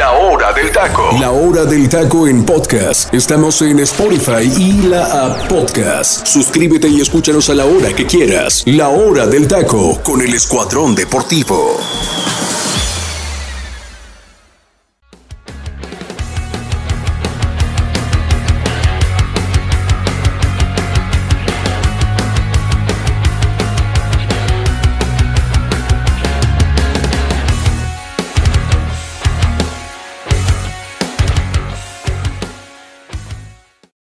La hora del taco. La hora del taco en podcast. Estamos en Spotify y la app podcast. Suscríbete y escúchanos a la hora que quieras. La hora del taco con el Escuadrón Deportivo.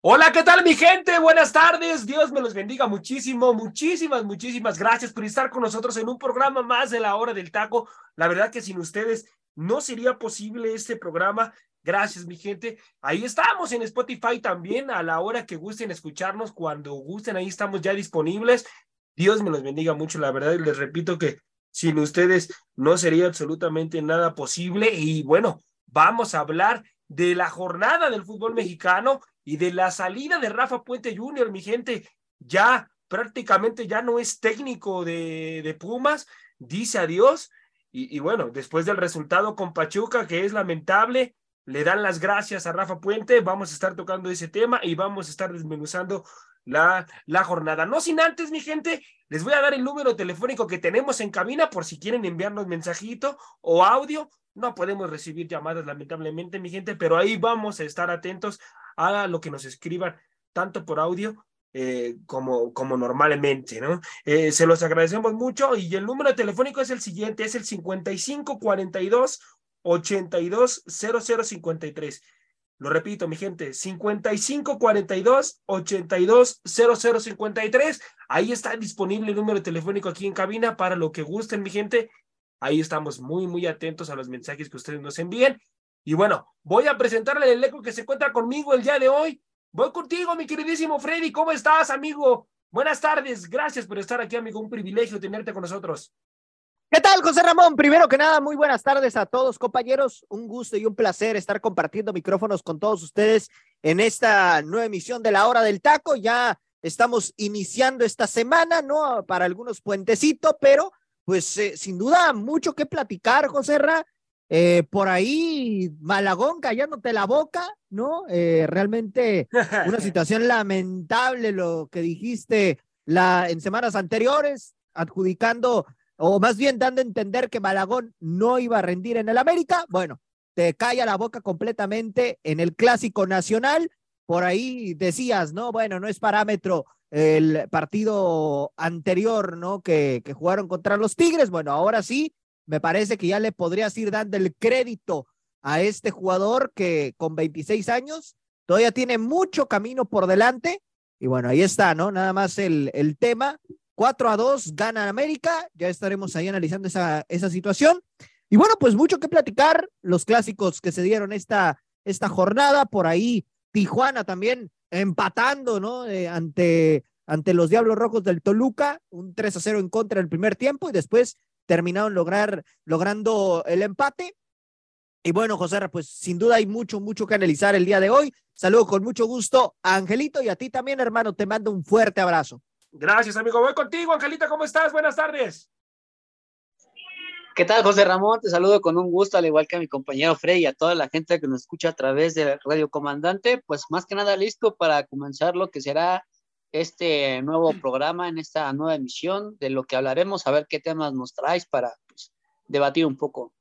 Hola, ¿qué tal mi gente? Buenas tardes. Dios me los bendiga muchísimo. Muchísimas, muchísimas gracias por estar con nosotros en un programa más de la hora del taco. La verdad que sin ustedes no sería posible este programa. Gracias, mi gente. Ahí estamos en Spotify también, a la hora que gusten escucharnos, cuando gusten, ahí estamos ya disponibles. Dios me los bendiga mucho. La verdad, les repito que sin ustedes no sería absolutamente nada posible. Y bueno, vamos a hablar de la jornada del fútbol mexicano y de la salida de Rafa Puente Jr., mi gente, ya prácticamente ya no es técnico de, de Pumas, dice adiós. Y, bueno, después del resultado con Pachuca, que es lamentable, le dan las gracias a Rafa Puente. Vamos a estar tocando ese tema y vamos a estar desmenuzando la, la jornada. No sin antes, mi gente, les voy a dar el número telefónico que tenemos en cabina por si quieren enviarnos mensajito o audio. No podemos recibir llamadas, lamentablemente, mi gente, pero ahí vamos a estar atentos a lo que nos escriban, tanto por audio eh, como, como normalmente, ¿no? Eh, se los agradecemos mucho y el número telefónico es el siguiente, es el 5542 820053. Lo repito, mi gente, 5542 820053. Ahí está disponible el número telefónico aquí en cabina para lo que gusten, mi gente. Ahí estamos muy, muy atentos a los mensajes que ustedes nos envíen. Y bueno, voy a presentarle el eco que se encuentra conmigo el día de hoy. Voy contigo, mi queridísimo Freddy. ¿Cómo estás, amigo? Buenas tardes. Gracias por estar aquí, amigo. Un privilegio tenerte con nosotros. ¿Qué tal, José Ramón? Primero que nada, muy buenas tardes a todos, compañeros. Un gusto y un placer estar compartiendo micrófonos con todos ustedes en esta nueva emisión de la Hora del Taco. Ya estamos iniciando esta semana, ¿no? Para algunos puentecitos, pero pues eh, sin duda mucho que platicar, José Ramón. Eh, por ahí, Malagón callándote la boca, ¿no? Eh, realmente una situación lamentable lo que dijiste la, en semanas anteriores, adjudicando o más bien dando a entender que Malagón no iba a rendir en el América. Bueno, te calla la boca completamente en el clásico nacional. Por ahí decías, no, bueno, no es parámetro el partido anterior, ¿no? Que, que jugaron contra los Tigres. Bueno, ahora sí, me parece que ya le podrías ir dando el crédito a este jugador que con 26 años todavía tiene mucho camino por delante. Y bueno, ahí está, ¿no? Nada más el, el tema. 4 a 2 gana América. Ya estaremos ahí analizando esa, esa situación. Y bueno, pues mucho que platicar. Los clásicos que se dieron esta, esta jornada. Por ahí Tijuana también empatando, ¿no? Eh, ante, ante los Diablos Rojos del Toluca. Un 3 a 0 en contra en el primer tiempo. Y después terminaron lograr, logrando el empate. Y bueno, José, pues sin duda hay mucho, mucho que analizar el día de hoy. Saludo con mucho gusto a Angelito y a ti también, hermano. Te mando un fuerte abrazo. Gracias, amigo. Voy contigo, Angelita. ¿Cómo estás? Buenas tardes. ¿Qué tal, José Ramón? Te saludo con un gusto, al igual que a mi compañero Frey y a toda la gente que nos escucha a través de Radio Comandante. Pues más que nada listo para comenzar lo que será este nuevo programa, en esta nueva emisión, de lo que hablaremos, a ver qué temas nos traes para pues, debatir un poco.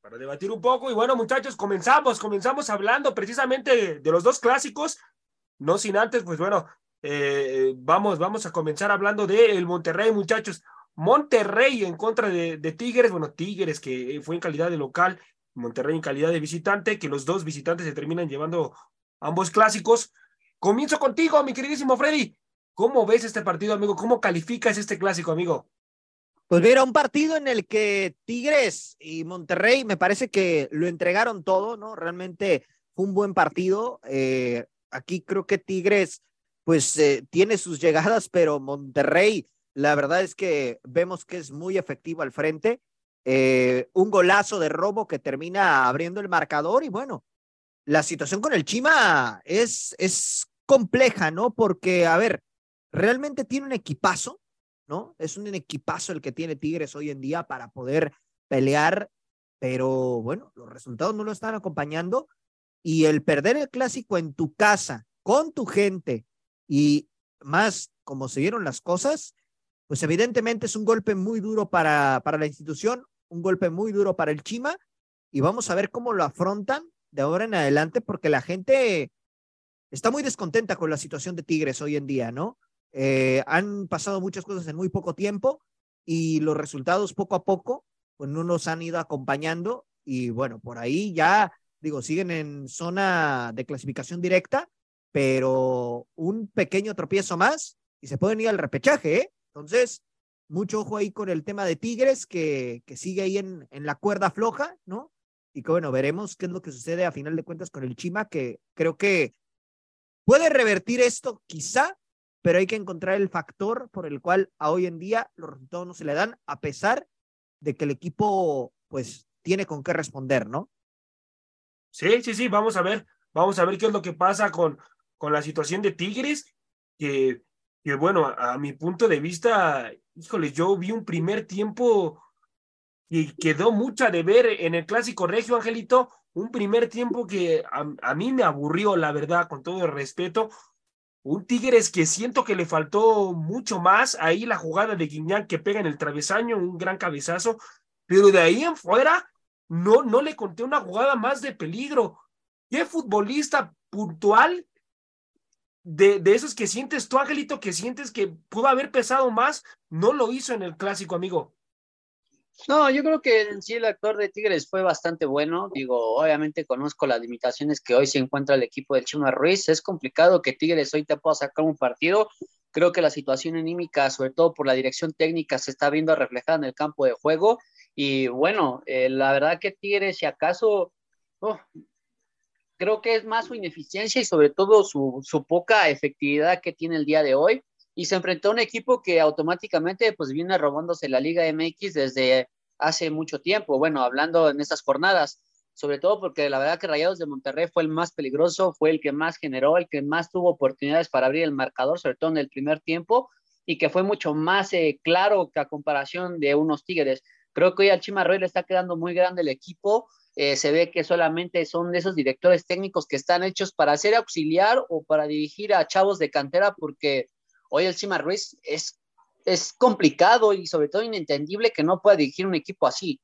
Para debatir un poco, y bueno, muchachos, comenzamos, comenzamos hablando precisamente de, de los dos clásicos, no sin antes, pues bueno, eh, vamos, vamos a comenzar hablando de el Monterrey, muchachos. Monterrey en contra de, de Tigres, bueno, Tigres que fue en calidad de local, Monterrey en calidad de visitante, que los dos visitantes se terminan llevando ambos clásicos. Comienzo contigo, mi queridísimo Freddy. ¿Cómo ves este partido, amigo? ¿Cómo calificas este clásico, amigo? Pues mira, un partido en el que Tigres y Monterrey me parece que lo entregaron todo, ¿no? Realmente fue un buen partido. Eh, aquí creo que Tigres, pues eh, tiene sus llegadas, pero Monterrey, la verdad es que vemos que es muy efectivo al frente. Eh, un golazo de robo que termina abriendo el marcador y bueno, la situación con el Chima es, es compleja, ¿no? Porque, a ver, realmente tiene un equipazo, ¿no? Es un equipazo el que tiene Tigres hoy en día para poder pelear pero bueno, los resultados no lo están acompañando y el perder el clásico en tu casa, con tu gente y más como se vieron las cosas, pues evidentemente es un golpe muy duro para, para la institución, un golpe muy duro para el Chima y vamos a ver cómo lo afrontan de ahora en adelante porque la gente está muy descontenta con la situación de Tigres hoy en día, ¿no? Eh, han pasado muchas cosas en muy poco tiempo y los resultados poco a poco, pues no nos han ido acompañando y bueno, por ahí ya, digo, siguen en zona de clasificación directa, pero un pequeño tropiezo más y se pueden ir al repechaje, ¿eh? Entonces, mucho ojo ahí con el tema de Tigres, que, que sigue ahí en, en la cuerda floja, ¿no? Y que bueno, veremos qué es lo que sucede a final de cuentas con el Chima, que creo que puede revertir esto, quizá, pero hay que encontrar el factor por el cual a hoy en día los resultados no se le dan, a pesar de que el equipo, pues, tiene con qué responder, ¿no? Sí, sí, sí, vamos a ver, vamos a ver qué es lo que pasa con, con la situación de Tigres, que que bueno, a, mi punto de vista, híjole, yo vi un primer tiempo y quedó mucha de ver en el clásico regio, Angelito, un primer tiempo que a, mí me aburrió, la verdad, con todo el respeto. Un Tigres que siento que le faltó mucho más. Ahí la jugada de Guiñán que pega en el travesaño, un gran cabezazo. Pero de ahí en fuera, no, no le conté una jugada más de peligro. ¿Qué futbolista puntual de, de, esos que sientes tú, Angelito, que sientes que pudo haber pesado más, no lo hizo en el clásico, amigo. No, yo creo que en sí el actor de Tigres fue bastante bueno. Digo, obviamente conozco las limitaciones que hoy se encuentra el equipo del Chima Ruiz. Es complicado que Tigres hoy te pueda sacar un partido. Creo que la situación anímica, sobre todo por la dirección técnica, se está viendo reflejada en el campo de juego. Y bueno, eh, la verdad que Tigres, si acaso, oh, creo que es más su ineficiencia y sobre todo su, su, poca efectividad que tiene el día de hoy. Y se enfrentó a un equipo que automáticamente pues viene robándose la Liga MX desde hace mucho tiempo. Bueno, hablando en estas jornadas, sobre todo porque la verdad que Rayados de Monterrey fue el más peligroso, fue el que más generó, el que más tuvo oportunidades para abrir el marcador, sobre todo en el primer tiempo, y que fue mucho más eh, claro que a comparación de unos Tigres. Creo que hoy al Chimarroy le está quedando muy grande el equipo eh, se ve que solamente son de esos directores técnicos que están hechos para ser auxiliar o para dirigir a chavos de cantera, porque hoy el Cima Ruiz es, es complicado y sobre todo inentendible que no pueda dirigir un equipo así.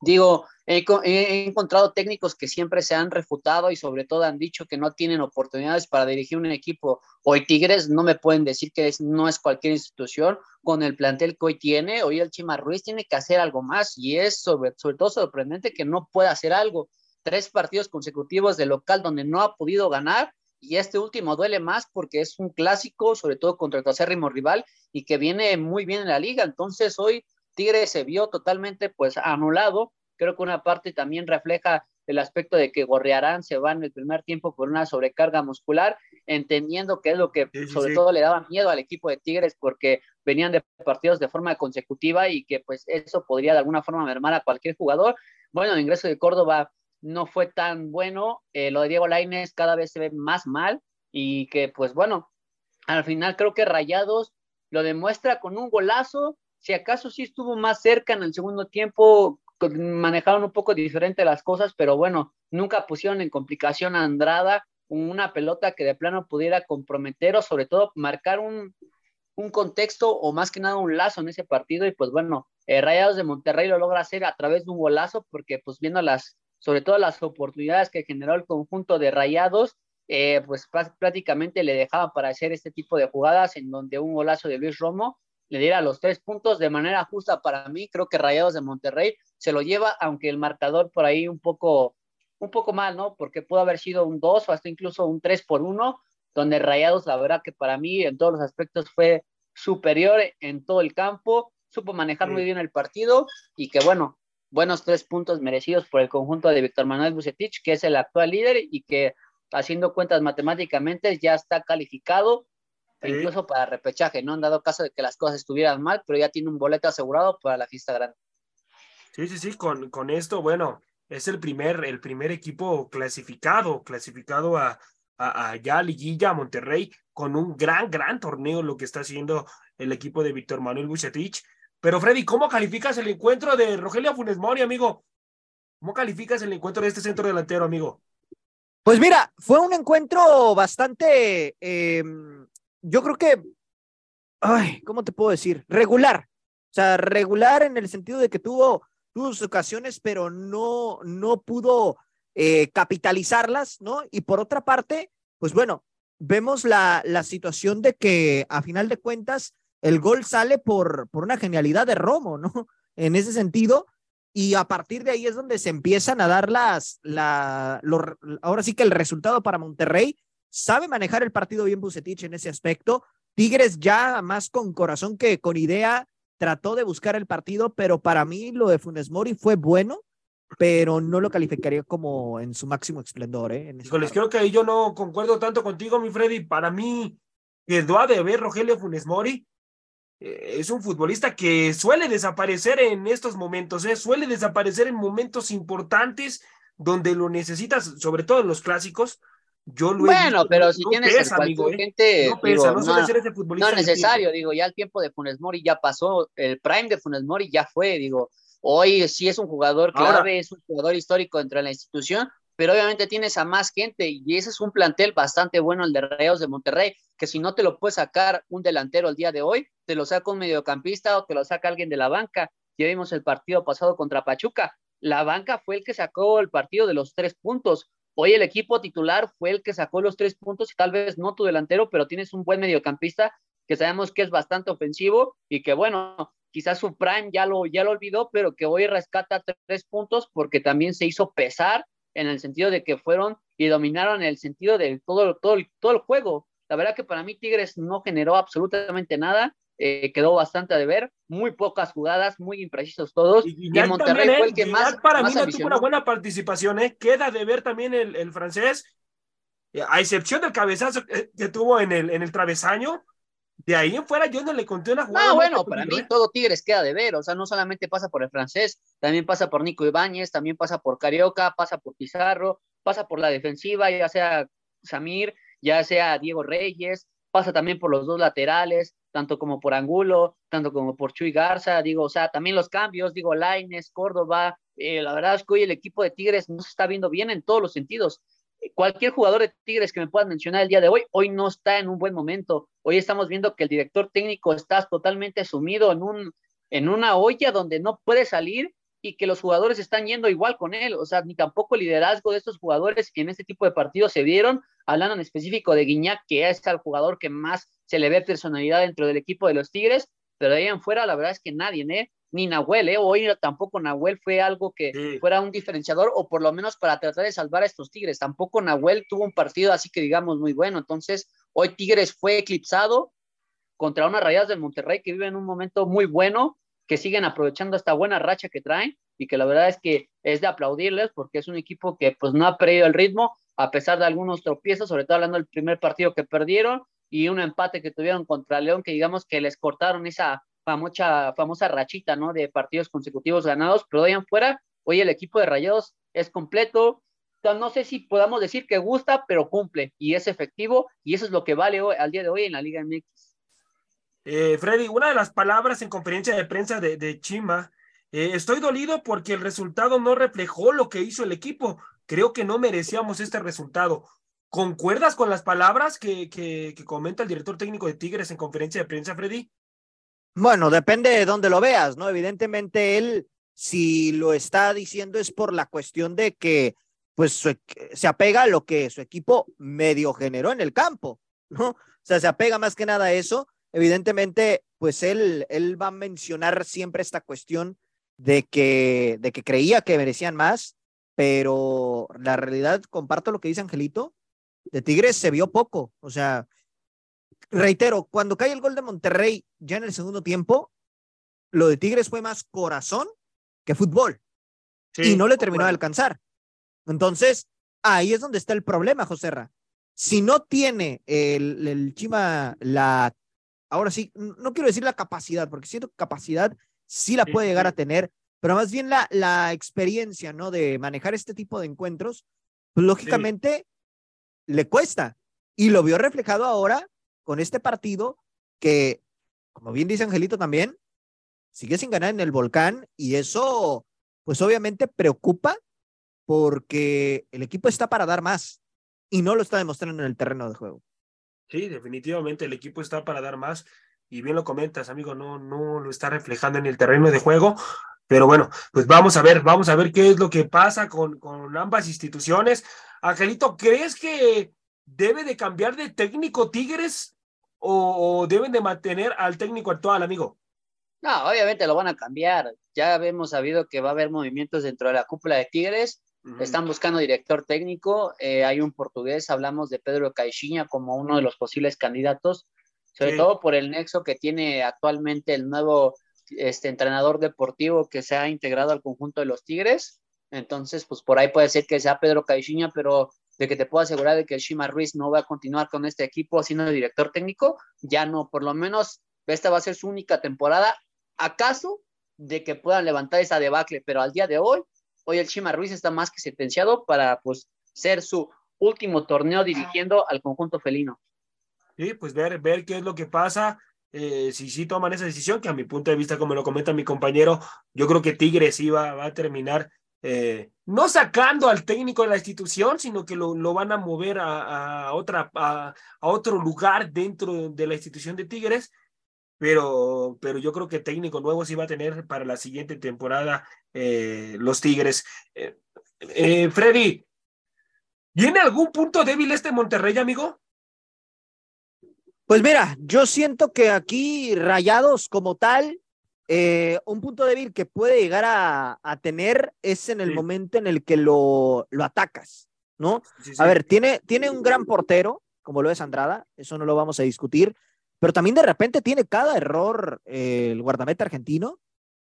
Digo, he, encontrado técnicos que siempre se han refutado y sobre todo han dicho que no tienen oportunidades para dirigir un equipo. Hoy Tigres no me pueden decir que no es cualquier institución con el plantel que hoy tiene. Hoy el Chima Ruiz tiene que hacer algo más y es sobre, sobre todo sorprendente que no pueda hacer algo. Tres partidos consecutivos de local donde no ha podido ganar y este último duele más porque es un clásico, sobre todo contra el acérrimo rival y que viene muy bien en la liga. Entonces hoy Tigre se vio totalmente pues anulado. Creo que una parte también refleja el aspecto de que Gorriarán se va en el primer tiempo por una sobrecarga muscular, entendiendo que es lo que sobre todo le daba miedo al equipo de Tigres porque venían de partidos de forma consecutiva y que pues eso podría de alguna forma mermar a cualquier jugador. Bueno, el ingreso de Córdoba no fue tan bueno, eh, lo de Diego Lainez cada vez se ve más mal y que pues bueno, al final creo que Rayados lo demuestra con un golazo. Si acaso sí estuvo más cerca en el segundo tiempo, manejaron un poco diferente las cosas, pero bueno, nunca pusieron en complicación a Andrada una pelota que de plano pudiera comprometer o sobre todo marcar un, un contexto o más que nada un lazo en ese partido. Y pues bueno, eh, Rayados de Monterrey lo logra hacer a través de un golazo porque pues viendo las, sobre todo las oportunidades que generó el conjunto de Rayados, eh, pues prácticamente le dejaban para hacer este tipo de jugadas en donde un golazo de Luis Romo le diera los tres puntos de manera justa para mí. Creo que Rayados de Monterrey se lo lleva, aunque el marcador por ahí un poco, un poco mal, ¿no? Porque pudo haber sido un 2 o hasta incluso un 3 por 1, donde Rayados, la verdad que para mí en todos los aspectos fue superior en todo el campo, supo manejar muy bien el partido y que bueno, buenos tres puntos merecidos por el conjunto de Víctor Manuel Bucetich, que es el actual líder y que haciendo cuentas matemáticamente ya está calificado incluso para repechaje, ¿no? Han dado caso de que las cosas estuvieran mal, pero ya tiene un boleto asegurado para la fiesta grande. Sí, sí, sí, con, con esto, bueno, es el primer, el primer equipo clasificado, clasificado a, a, a ya Liguilla, Monterrey, con un gran, gran torneo, lo que está haciendo el equipo de Víctor Manuel Bucetich. Pero Freddy, ¿cómo calificas el encuentro de Rogelio Funes Mori, amigo? ¿Cómo calificas el encuentro de este centro delantero, amigo? Pues mira, fue un encuentro bastante, em, yo creo que, ay, ¿cómo te puedo decir? Regular. O sea, regular en el sentido de que tuvo, tuvo sus ocasiones, pero no, no pudo eh, capitalizarlas, ¿no? Y por otra parte, pues bueno, vemos la, la situación de que a final de cuentas el gol sale por, por una genialidad de Romo, ¿no? En ese sentido, y a partir de ahí es donde se empiezan a dar las, la, ahora sí que el resultado para Monterrey, sabe manejar el partido bien Bucetich en ese aspecto, Tigres ya más con corazón que con idea trató de buscar el partido, pero para mí lo de Funes Mori fue bueno, pero no lo calificaría como en su máximo esplendor. ¿eh? les creo que ahí yo no concuerdo tanto contigo, mi Freddy. Para mí, quedó a ver Rogelio Funes Mori. Eh, es un futbolista que suele desaparecer en estos momentos, ¿eh? suele desaparecer en momentos importantes donde lo necesitas, sobre todo en los clásicos. Yo lo bueno, pero si tienes pesa, amigo, gente, no, pesa, no, suele ser ese futbolista. No es necesario, digo, ya el tiempo de Funes Mori ya pasó, el prime de Funes Mori ya fue, digo, Hoy sí es un jugador clave, es un jugador histórico dentro de la institución, pero obviamente tienes a más gente y ese es un plantel bastante bueno el de Reos de Monterrey, que si no te lo puede sacar un delantero el día de hoy, te lo saca un mediocampista o te lo saca alguien de la banca. Ya vimos el partido pasado contra Pachuca. La banca fue el que sacó el partido de los tres puntos. Hoy el equipo titular fue el que sacó los tres puntos y tal vez no tu delantero, pero tienes un buen mediocampista que sabemos que es bastante ofensivo y que bueno, quizás su prime ya lo, ya lo olvidó, pero que hoy rescata tres puntos porque también se hizo pesar en el sentido de que fueron y dominaron el sentido de todo, todo, todo el juego. La verdad que para mí Tigres no generó absolutamente nada, eh, quedó bastante a deber, muy pocas jugadas, muy imprecisos todos. Y, Monterrey fue el que más. Para mí no tuvo una buena participación, ¿eh? queda de ver también el, el francés, a excepción del cabezazo que tuvo en el, en el travesaño, de ahí en fuera yo no le conté una jugada. No, bueno, para mí ¿eh? todo Tigres queda de ver, o sea, no solamente pasa por el francés, también pasa por Nico Ibáñez, también pasa por Carioca, pasa por Pizarro, pasa por la defensiva, ya sea Samir, ya sea Diego Reyes, pasa también por los dos laterales, tanto como por Angulo, tanto como por Chuy Garza, digo, o sea, también los cambios, digo, Laines, Córdoba, eh, la verdad es que hoy el equipo de Tigres no se está viendo bien en todos los sentidos cualquier jugador de Tigres que me puedas mencionar el día de hoy, hoy no está en un buen momento. Hoy estamos viendo que el director técnico está totalmente sumido en, un, en una olla donde no puede salir y que los jugadores están yendo igual con él. O sea, ni tampoco el liderazgo de estos jugadores que en este tipo de partidos se vieron, hablando en específico de Guiñac, que es el jugador que más se le ve personalidad dentro del equipo de los Tigres, pero de ahí en fuera la verdad es que nadie, ¿eh? ni Nahuel, ¿eh? Hoy tampoco Nahuel fue algo que fuera un diferenciador o por lo menos para tratar de salvar a estos Tigres. Tampoco Nahuel tuvo un partido así que digamos muy bueno. Entonces, hoy Tigres fue eclipsado contra unas rayadas del Monterrey que viven un momento muy bueno, que siguen aprovechando esta buena racha que traen y que la verdad es que es de aplaudirles porque es un equipo que pues no ha perdido el ritmo a pesar de algunos tropiezos, sobre todo hablando del primer partido que perdieron y un empate que tuvieron contra León que digamos que les cortaron esa famosa, famosa rachita, ¿no? De partidos consecutivos ganados, pero de fuera, hoy el equipo de Rayados es completo. No sé si podamos decir que gusta, pero cumple y es efectivo y eso es lo que vale hoy, al día de hoy en la Liga MX. Eh, Freddy, una de las palabras en conferencia de prensa de, Chima, eh, estoy dolido porque el resultado no reflejó lo que hizo el equipo. Creo que no merecíamos este resultado. ¿Concuerdas con las palabras que, que, que comenta el director técnico de Tigres en conferencia de prensa, Freddy? Bueno, depende de dónde lo veas, ¿no? Evidentemente él, si lo está diciendo es por la cuestión de que, pues, se apega a lo que su equipo medio generó en el campo, ¿no? O sea, se apega más que nada a eso. Evidentemente, pues él, él va a mencionar siempre esta cuestión de que, de que creía que merecían más, pero la realidad, comparto lo que dice Angelito, de Tigres se vio poco, o sea, reitero, cuando cae el gol de Monterrey ya en el segundo tiempo, lo de Tigres fue más corazón que fútbol. y no le terminó de alcanzar. Entonces, ahí es donde está el problema, Joserra. Si no tiene el, el Chima la, ahora sí, no quiero decir la capacidad, porque siento capacidad sí la puede llegar a tener, pero más bien la, la experiencia, ¿no? De manejar este tipo de encuentros, pues lógicamente le cuesta. Y lo vio reflejado ahora con este partido que, como bien dice Angelito también, sigue sin ganar en el volcán y eso, pues obviamente preocupa porque el equipo está para dar más y no lo está demostrando en el terreno de juego. Sí, definitivamente el equipo está para dar más y bien lo comentas, amigo, no, no lo está reflejando en el terreno de juego. Pero bueno, pues vamos a ver, vamos a ver qué es lo que pasa con, con ambas instituciones. Angelito, ¿crees que debe de cambiar de técnico Tigres o, deben de mantener al técnico actual, amigo? No, obviamente lo van a cambiar. Ya hemos sabido que va a haber movimientos dentro de la cúpula de Tigres. Están buscando director técnico. Eh, hay un portugués, hablamos de Pedro Caixinha como uno de los posibles candidatos, sobre todo por el nexo que tiene actualmente el nuevo este, entrenador deportivo que se ha integrado al conjunto de los Tigres. Entonces, pues por ahí puede ser que sea Pedro Caixinha, pero de que te puedo asegurar de que el Shima Ruiz no va a continuar con este equipo siendo director técnico, ya no, por lo menos esta va a ser su única temporada, acaso de que puedan levantar esa debacle, pero al día de hoy, hoy el Shima Ruiz está más que sentenciado para pues ser su último torneo dirigiendo al conjunto felino. Sí, pues ver, ver qué es lo que pasa. Eh, si sí toman esa decisión, que a mi punto de vista, como lo comenta mi compañero, yo creo que Tigres sí va, a terminar eh, no sacando al técnico de la institución, sino que lo, lo van a mover a otra, a, otro lugar dentro de la institución de Tigres. Pero, pero yo creo que técnico nuevo sí va a tener para la siguiente temporada eh, los Tigres. Freddy, ¿viene algún punto débil este Monterrey, amigo? Pues mira, yo siento que aquí Rayados como tal, eh, un punto débil que puede llegar a, tener es en el momento en el que lo, lo atacas, ¿no? A ver, tiene, tiene un gran portero, como lo es Andrada, eso no lo vamos a discutir, pero también de repente tiene cada error eh, el guardameta argentino,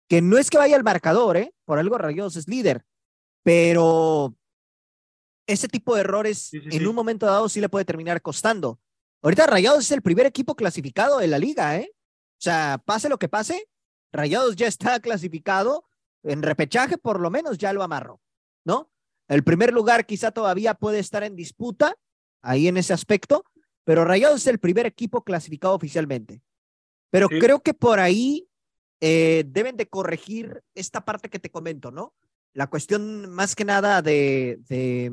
que no es que vaya al marcador, ¿eh? Por algo Rayados es líder, pero ese tipo de errores en un momento dado sí le puede terminar costando. Ahorita Rayados es el primer equipo clasificado de la liga, ¿eh? O sea, pase lo que pase, Rayados ya está clasificado en repechaje, por lo menos ya lo amarró, ¿no? El primer lugar quizá todavía puede estar en disputa ahí en ese aspecto, pero Rayados es el primer equipo clasificado oficialmente. Pero creo que por ahí eh, deben de corregir esta parte que te comento, ¿no? La cuestión más que nada de, de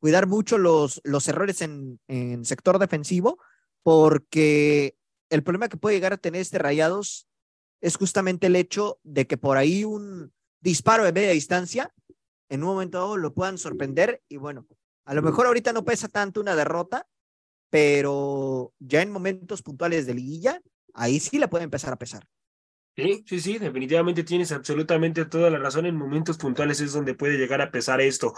cuidar mucho los, los errores en, en sector defensivo, porque el problema que puede llegar a tener este Rayados es justamente el hecho de que por ahí un disparo de media distancia, en un momento dado lo puedan sorprender y bueno, a lo mejor ahorita no pesa tanto una derrota, pero ya en momentos puntuales de liguilla, ahí sí le puede empezar a pesar. Sí, sí, sí, definitivamente tienes absolutamente toda la razón. En momentos puntuales es donde puede llegar a pesar esto.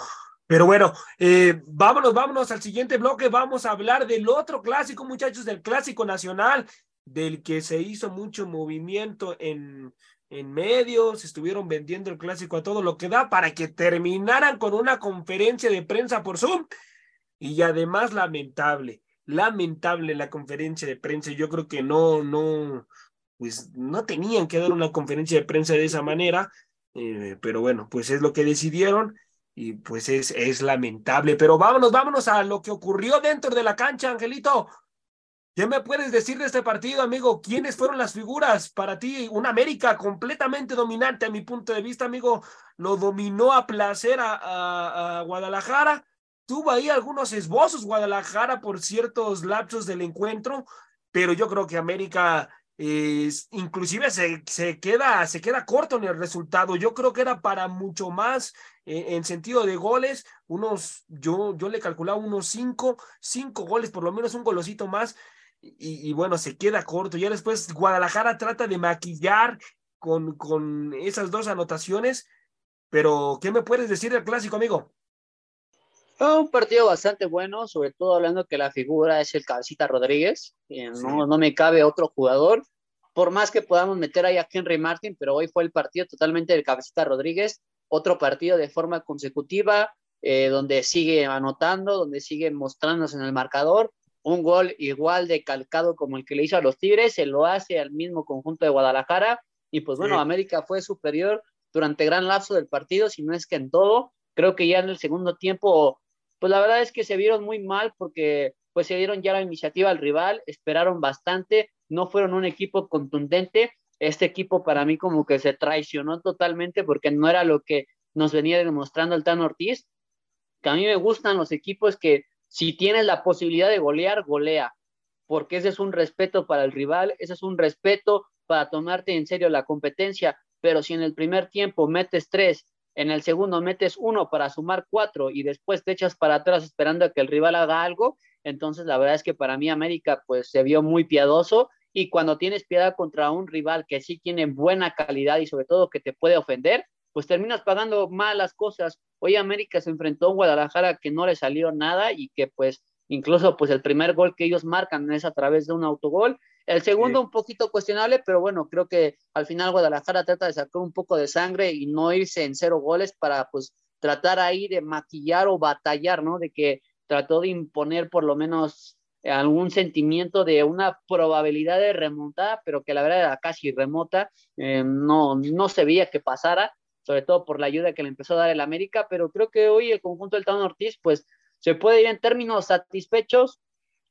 Pero bueno, eh, vámonos, vámonos al siguiente bloque. Vamos a hablar del otro clásico, muchachos, del clásico nacional, del que se hizo mucho movimiento en, en medios, estuvieron vendiendo el clásico a todo lo que da para que terminaran con una conferencia de prensa por Zoom. Y además, lamentable, lamentable la conferencia de prensa. Yo creo que no, no, pues no tenían que dar una conferencia de prensa de esa manera, eh, pero bueno, pues es lo que decidieron y pues es, es lamentable. Pero vámonos, vámonos a lo que ocurrió dentro de la cancha, Angelito. ¿Qué me puedes decir de este partido, amigo? ¿Quiénes fueron las figuras para ti? Un América completamente dominante a mi punto de vista, amigo. Lo dominó a placer a, Guadalajara. Tuvo ahí algunos esbozos Guadalajara por ciertos lapsos del encuentro, pero yo creo que América inclusive se, se, queda, se queda corto en el resultado. Yo creo que era para mucho más eh, en sentido de goles, unos, yo, yo le calculaba unos cinco, cinco goles, por lo menos un golosito más, y, bueno, se queda corto. Ya después Guadalajara trata de maquillar con, con esas dos anotaciones, pero ¿qué me puedes decir del clásico, amigo? Un partido bastante bueno, sobre todo hablando que la figura es el Cabecita Rodríguez, no, no me cabe otro jugador, por más que podamos meter ahí a Henry Martin, pero hoy fue el partido totalmente del Cabecita Rodríguez, otro partido de forma consecutiva, eh, donde sigue anotando, donde sigue mostrándose en el marcador, un gol igual de calcado como el que le hizo a los Tigres, se lo hace al mismo conjunto de Guadalajara, y pues bueno, América fue superior durante gran lapso del partido, si no es que en todo, creo que ya en el segundo tiempo pues la verdad es que se vieron muy mal porque pues se dieron ya la iniciativa al rival, esperaron bastante, no fueron un equipo contundente. Este equipo para mí como que se traicionó totalmente porque no era lo que nos venía demostrando el Tan Ortiz. que a mí me gustan los equipos que si tienes la posibilidad de golear, golea, porque ese es un respeto para el rival, ese es un respeto para tomarte en serio la competencia, pero si en el primer tiempo metes tres, en el segundo metes uno para sumar cuatro y después te echas para atrás esperando a que el rival haga algo, entonces la verdad es que para mí América pues se vio muy piadoso y cuando tienes piedad contra un rival que sí tiene buena calidad y sobre todo que te puede ofender, pues terminas pagando malas cosas. Hoy América se enfrentó a Guadalajara que no le salió nada y que pues incluso pues el primer gol que ellos marcan es a través de un autogol. El segundo un poquito cuestionable, pero bueno, creo que al final Guadalajara trata de sacar un poco de sangre y no irse en cero goles para pues tratar ahí de maquillar o batallar, ¿no? De que trató de imponer por lo menos algún sentimiento de una probabilidad de remontada, pero que la verdad era casi remota, eh, no, no se veía que pasara sobre todo por la ayuda que le empezó a dar el América, pero creo que hoy el conjunto del Town Ortiz, pues se puede ir en términos satisfechos.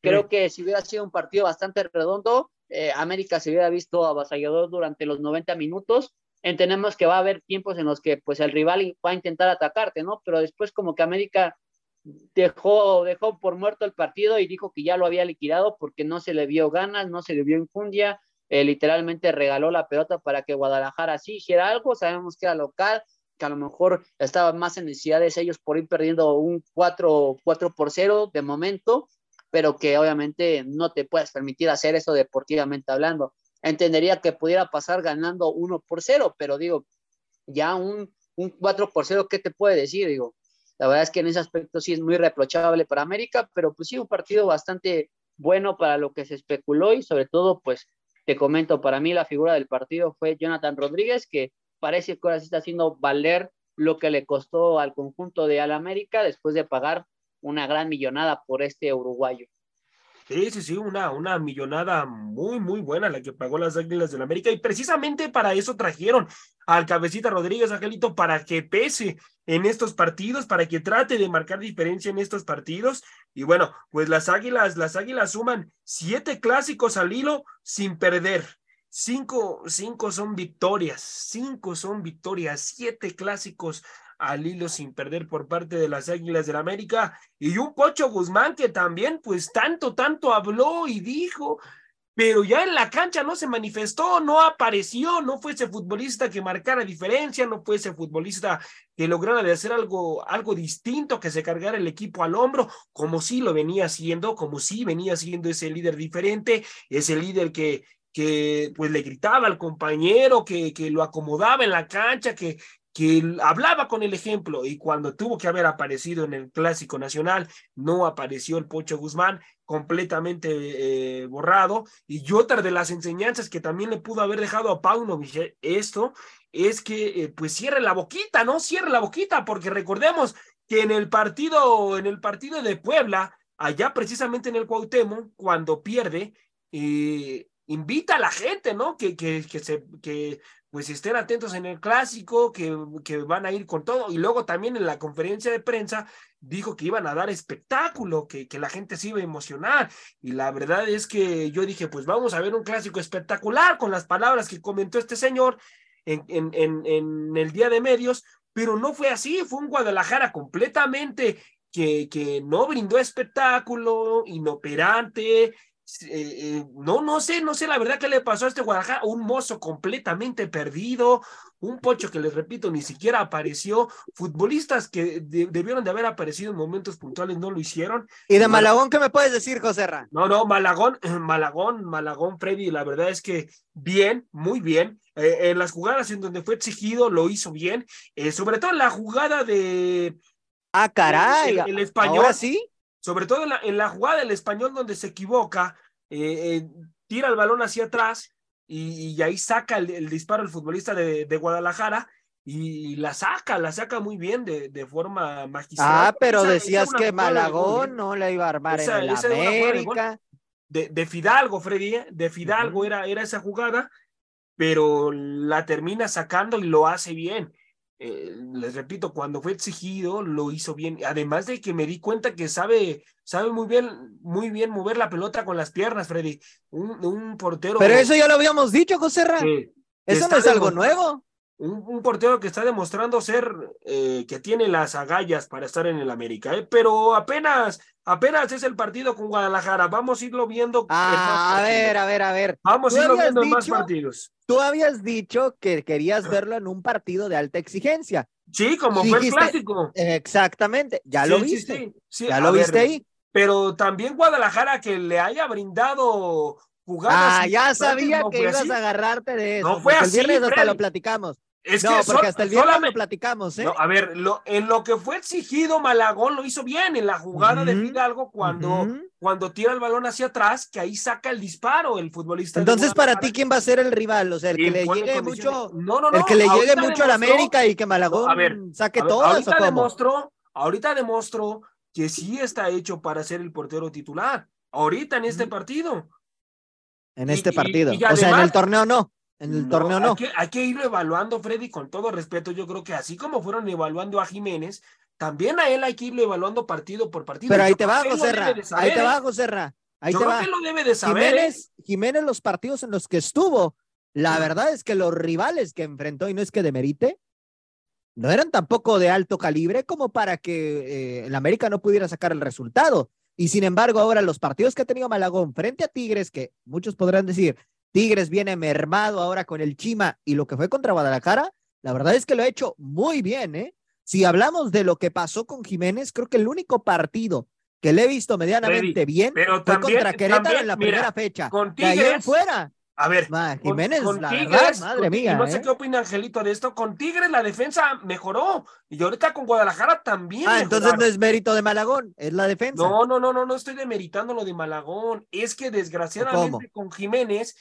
Creo que si hubiera sido un partido bastante redondo, eh, América se hubiera visto avasallador durante los 90 minutos. Entendemos que va a haber tiempos en los que pues el rival va a intentar atacarte, ¿no? Pero después como que América dejó, dejó por muerto el partido y dijo que ya lo había liquidado porque no se le vio ganas, no se le vio enjundia, eh, literalmente regaló la pelota para que Guadalajara sí hiciera algo, sabemos que era local, que a lo mejor estaba más en necesidades ellos por ir perdiendo un 4, 4 por 0 de momento, pero que obviamente no te puedes permitir hacer eso deportivamente hablando. Entendería que pudiera pasar ganando 1 por 0, pero digo, ya un, un 4 por 0, ¿qué te puede decir? Digo, la verdad es que en ese aspecto sí es muy reprochable para América, pero pues sí, un partido bastante bueno para lo que se especuló y sobre todo, pues te comento, para mí la figura del partido fue Jonathan Rodríguez, que parece que ahora sí está haciendo valer lo que le costó al conjunto de Al América después de pagar una gran millonada por este uruguayo. Sí, sí, sí, una, una millonada muy, muy buena la que pagó las Águilas del América. Y precisamente para eso trajeron al cabecita Rodríguez Angelito para que pese en estos partidos, para que trate de marcar diferencia en estos partidos. Y bueno, pues las Águilas, las Águilas suman siete clásicos al hilo sin perder. Cinco, cinco son victorias, cinco son victorias, siete clásicos al hilo sin perder por parte de las Águilas del América. Y un Pocho Guzmán que también pues tanto, tanto habló y dijo, pero ya en la cancha no se manifestó, no apareció, no fue ese futbolista que marcara diferencia, no fue ese futbolista que lograra de hacer algo, algo distinto, que se cargara el equipo al hombro, como sí lo venía haciendo, como sí venía siendo ese líder diferente, ese líder que, que pues le gritaba al compañero, que, que lo acomodaba en la cancha, que, que hablaba con el ejemplo y cuando tuvo que haber aparecido en el Clásico Nacional, no apareció el Pocho Guzmán, completamente eh, borrado. Y otra de las enseñanzas que también le pudo haber dejado a Paunovic esto es que eh, pues cierre la boquita, ¿no? Cierre la boquita, porque recordemos que en el partido, en el partido de Puebla, allá precisamente en el Cuauhtémoc, cuando pierde, eh, invita a la gente, ¿no? Que, que, que pues estén atentos en el clásico, que, que van a ir con todo. Y luego también en la conferencia de prensa dijo que iban a dar espectáculo, que, que la gente se iba a emocionar. Y la verdad es que yo dije, pues vamos a ver un clásico espectacular con las palabras que comentó este señor en, en, en, en el día de medios, pero no fue así, fue un Guadalajara completamente que, que no brindó espectáculo, inoperante, eh, eh, no, no sé, no sé la verdad qué le pasó a este Guadalajara, un mozo completamente perdido, un pocho que les repito, ni siquiera apareció, futbolistas que debieron de haber aparecido en momentos puntuales no lo hicieron. ¿Y de Malagón qué me puedes decir, José Ra? No, no, Malagón, Malagón, Malagón, Freddy, la verdad es que bien, muy bien. Eh, en las jugadas en donde fue exigido lo hizo bien, sobre todo en la jugada de... Ah, caray, el, español. sí? Sobre todo en la, jugada del español donde se equivoca, eh, eh, tira el balón hacia atrás y, ahí saca el, disparo el futbolista de, Guadalajara y la saca, la saca muy bien de, de forma magistral. Ah, pero decías que Malagón no la iba a armar en el América. De, Fidalgo, Freddy, ¿eh? de Fidalgo era, era esa jugada, pero la termina sacando y lo hace bien. Eh, les repito, cuando fue exigido, lo hizo bien. Además de que me di cuenta que sabe, sabe muy bien, muy bien mover la pelota con las piernas, Freddy. Un, un portero. Pero eso ya lo habíamos dicho, José Ra. eso no es algo nuevo. un, portero que está demostrando ser, eh, que tiene las agallas para estar en el América, ¿eh? pero apenas, apenas es el partido con Guadalajara. Vamos a irlo viendo. Ah, a ver, a ver, a ver. Vamos a irlo viendo en más partidos. Tú habías dicho que querías verlo en un partido de alta exigencia. Sí, como fue el clásico. Exactamente, ya lo viste. Sí, ya lo viste ahí. Pero también Guadalajara que le haya brindado jugadas. Ah, ya sabía que ibas a agarrarte de eso. No fue así. El viernes hasta lo platicamos no, porque hasta el viernes lo platicamos, ¿eh? a ver, lo, en lo que fue exigido, Malagón lo hizo bien en la jugada de Fidalgo cuando, cuando tira el balón hacia atrás, que ahí saca el disparo el futbolista. Entonces, para ti, ¿quién va a ser el rival? O sea, el que le llegue mucho, no, no, no, el que le llegue mucho al América y que Malagón a ver, saque todo. Ahorita demostró, ahorita demostró que sí está hecho para ser el portero titular. Ahorita en este partido. En este partido. o sea, en el torneo no. En el torneo no. Hay que, irlo evaluando, Freddy, con todo respeto. Yo creo que así como fueron evaluando a Jiménez, también a él hay que irlo evaluando partido por partido. Pero ahí te va, José Ahí te va, José Ahí te va. lo debe de saber. Jiménez, Jiménez, los partidos en los que estuvo, la verdad es que los rivales que enfrentó, y no es que demerite, no eran tampoco de alto calibre como para que eh, el América no pudiera sacar el resultado. Y sin embargo, ahora los partidos que ha tenido Malagón frente a Tigres, que muchos podrán decir, Tigres viene mermado ahora con el Chima y lo que fue contra Guadalajara, la verdad es que lo ha hecho muy bien, ¿eh? Si hablamos de lo que pasó con Jiménez, creo que el único partido que le he visto medianamente bien fue contra Querétaro en la primera fecha. Con Tigres, fuera. A ver, Jiménez, la Tigres, madre mía. No sé ¿eh? qué opina Angelito de esto. Con Tigres la defensa mejoró y ahorita con Guadalajara también. Ah, entonces no es mérito de Malagón, es la defensa. No, no, no, no, no estoy demeritando lo de Malagón. Es que desgraciadamente con Jiménez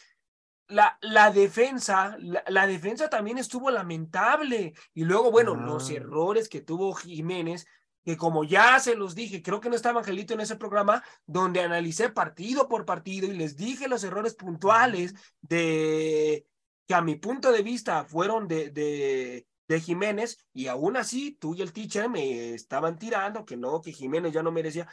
la, la defensa, la, defensa también estuvo lamentable. Y luego, bueno, los ah. errores que tuvo Jiménez, que como ya se los dije, creo que no estaba Angelito en ese programa, donde analicé partido por partido y les dije los errores puntuales de que a mi punto de vista fueron de, de, de Jiménez, y aún así tú y el teacher me estaban tirando que no, que Jiménez ya no merecía.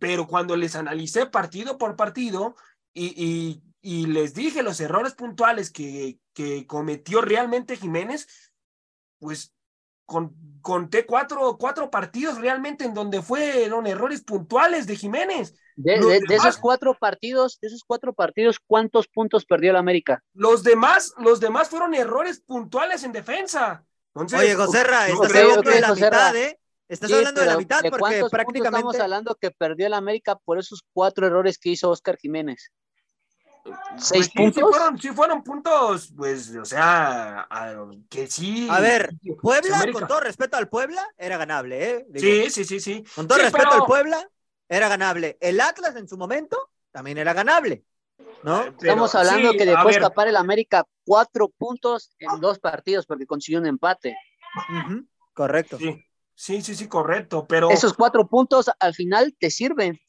Pero cuando les analicé partido por partido, y, y, y les dije los errores puntuales que, que cometió realmente Jiménez, pues con, conté cuatro, cuatro partidos realmente en donde fueron errores puntuales de Jiménez. De, esos cuatro partidos, de esos cuatro partidos, ¿cuántos puntos perdió el América? Los demás, los demás fueron errores puntuales en defensa. Oye, Joserra, estás hablando de la mitad, ¿eh? Estás hablando de la mitad porque prácticamente. Estamos hablando que perdió el América por esos cuatro errores que hizo Oscar Jiménez. ¿Seis pues puntos? Sí fueron, puntos, pues, o sea, que sí. A ver, Puebla, con todo respeto al Puebla, era ganable, ¿eh? sí, sí, sí, sí. Con todo respeto al Puebla, era ganable. El Atlas en su momento también era ganable, ¿no? Estamos hablando que dejó escapar el América cuatro puntos en dos partidos porque consiguió un empate. Correcto. Sí. sí, sí, correcto, pero... Esos cuatro puntos al final te sirven.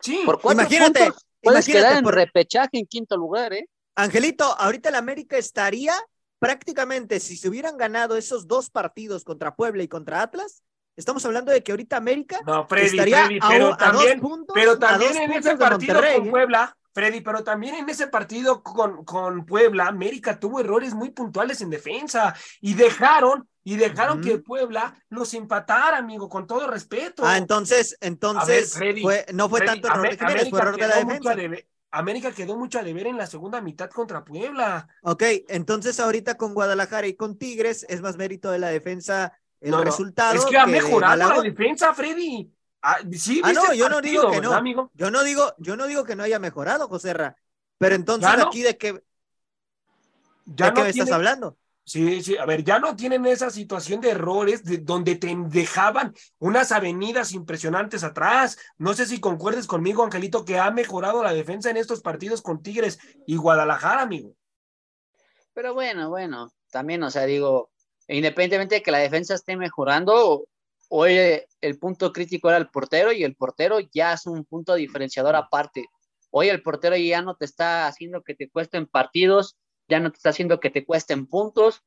Sí, Por Imagínate, Puedes quedar en repechaje en quinto lugar, ¿eh? Angelito, ahorita el América estaría prácticamente, si se hubieran ganado esos dos partidos contra Puebla y contra Atlas, estamos hablando de que ahorita América estaría pero, también, puntos, pero también en ese partido con ¿eh? Puebla, Freddy, pero también en ese partido con, con Puebla, América tuvo errores muy puntuales en defensa y dejaron y dejaron que Puebla los empatara, amigo, con todo respeto. Ah, entonces, entonces no fue tanto error de Jiménez, fue error de la defensa. América quedó mucho a deber en la segunda mitad contra Puebla. Ok, entonces ahorita con Guadalajara y con Tigres es más mérito de la defensa el resultado. Es que, ha mejorado la defensa, Freddy. Ah, sí, ah no, yo no digo que no. Amigo? Yo no digo, yo no digo que no haya mejorado, José Ra. Pero entonces aquí de qué, ¿de qué me estás hablando? Sí, sí, a ver, ya no tienen esa situación de errores de, donde te dejaban unas avenidas impresionantes atrás. No sé si concuerdes conmigo, Angelito, que ha mejorado la defensa en estos partidos con Tigres y Guadalajara, amigo. Pero bueno, bueno, también, o sea, digo, independientemente de que la defensa esté mejorando, hoy el punto crítico era el portero y el portero ya es un punto diferenciador aparte. Hoy el portero ya no te está haciendo que te cuesten partidos ya no te está haciendo que te cuesten puntos.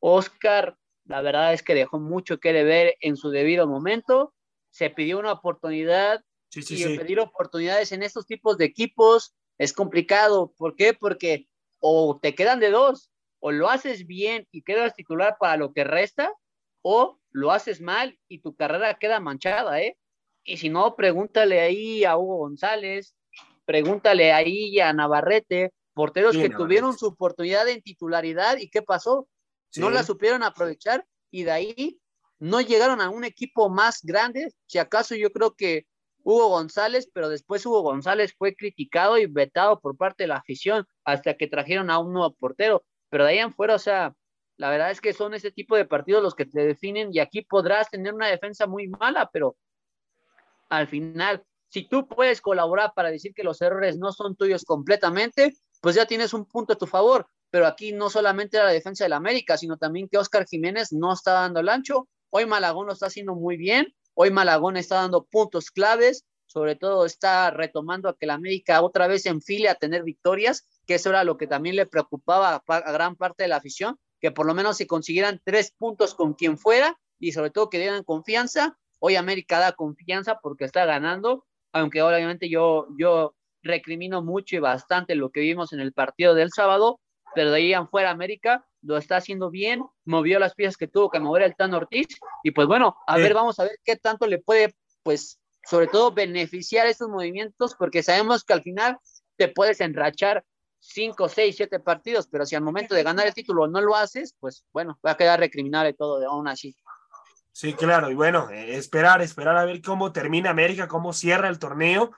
Oscar, la verdad es que dejó mucho que ver en su debido momento. Se pidió una oportunidad y pedir oportunidades en estos tipos de equipos es complicado. ¿Por qué? Porque o te quedan de dos, o lo haces bien y quedas titular para lo que resta, o lo haces mal y tu carrera queda manchada, ¿eh? Y si no, pregúntale ahí a Hugo González, pregúntale ahí a Navarrete, porteros que tuvieron su oportunidad en titularidad y qué pasó. No la supieron aprovechar y de ahí no llegaron a un equipo más grande. Si acaso yo creo que Hugo González, pero después Hugo González fue criticado y vetado por parte de la afición hasta que trajeron a un nuevo portero. Pero de ahí en fuera, o sea, la verdad es que son ese tipo de partidos los que te definen y aquí podrás tener una defensa muy mala, pero al final, si tú puedes colaborar para decir que los errores no son tuyos completamente, pues ya tienes un punto a tu favor. Pero aquí no solamente la defensa del América, sino también que Oscar Jiménez no está dando el ancho. Hoy Malagón lo está haciendo muy bien. Hoy Malagón está dando puntos claves. Sobre todo está retomando a que la América otra vez enfile a tener victorias, que eso era lo que también le preocupaba a gran parte de la afición, que por lo menos se consiguieran tres puntos con quien fuera y sobre todo que dieran confianza. Hoy América da confianza porque está ganando, aunque obviamente yo, yo recrimino mucho y bastante lo que vimos en el partido del sábado, pero de ahí en fuera América lo está haciendo bien, movió las piezas que tuvo que mover el Tan Ortiz y pues bueno, a ver, vamos a ver qué tanto le puede, pues sobre todo beneficiar estos movimientos porque sabemos que al final te puedes enrachar cinco, seis, siete partidos, pero si al momento de ganar el título no lo haces, pues bueno, va a quedar recriminable todo de aún así. Sí, claro, y bueno, eh, esperar, esperar a ver cómo termina América, cómo cierra el torneo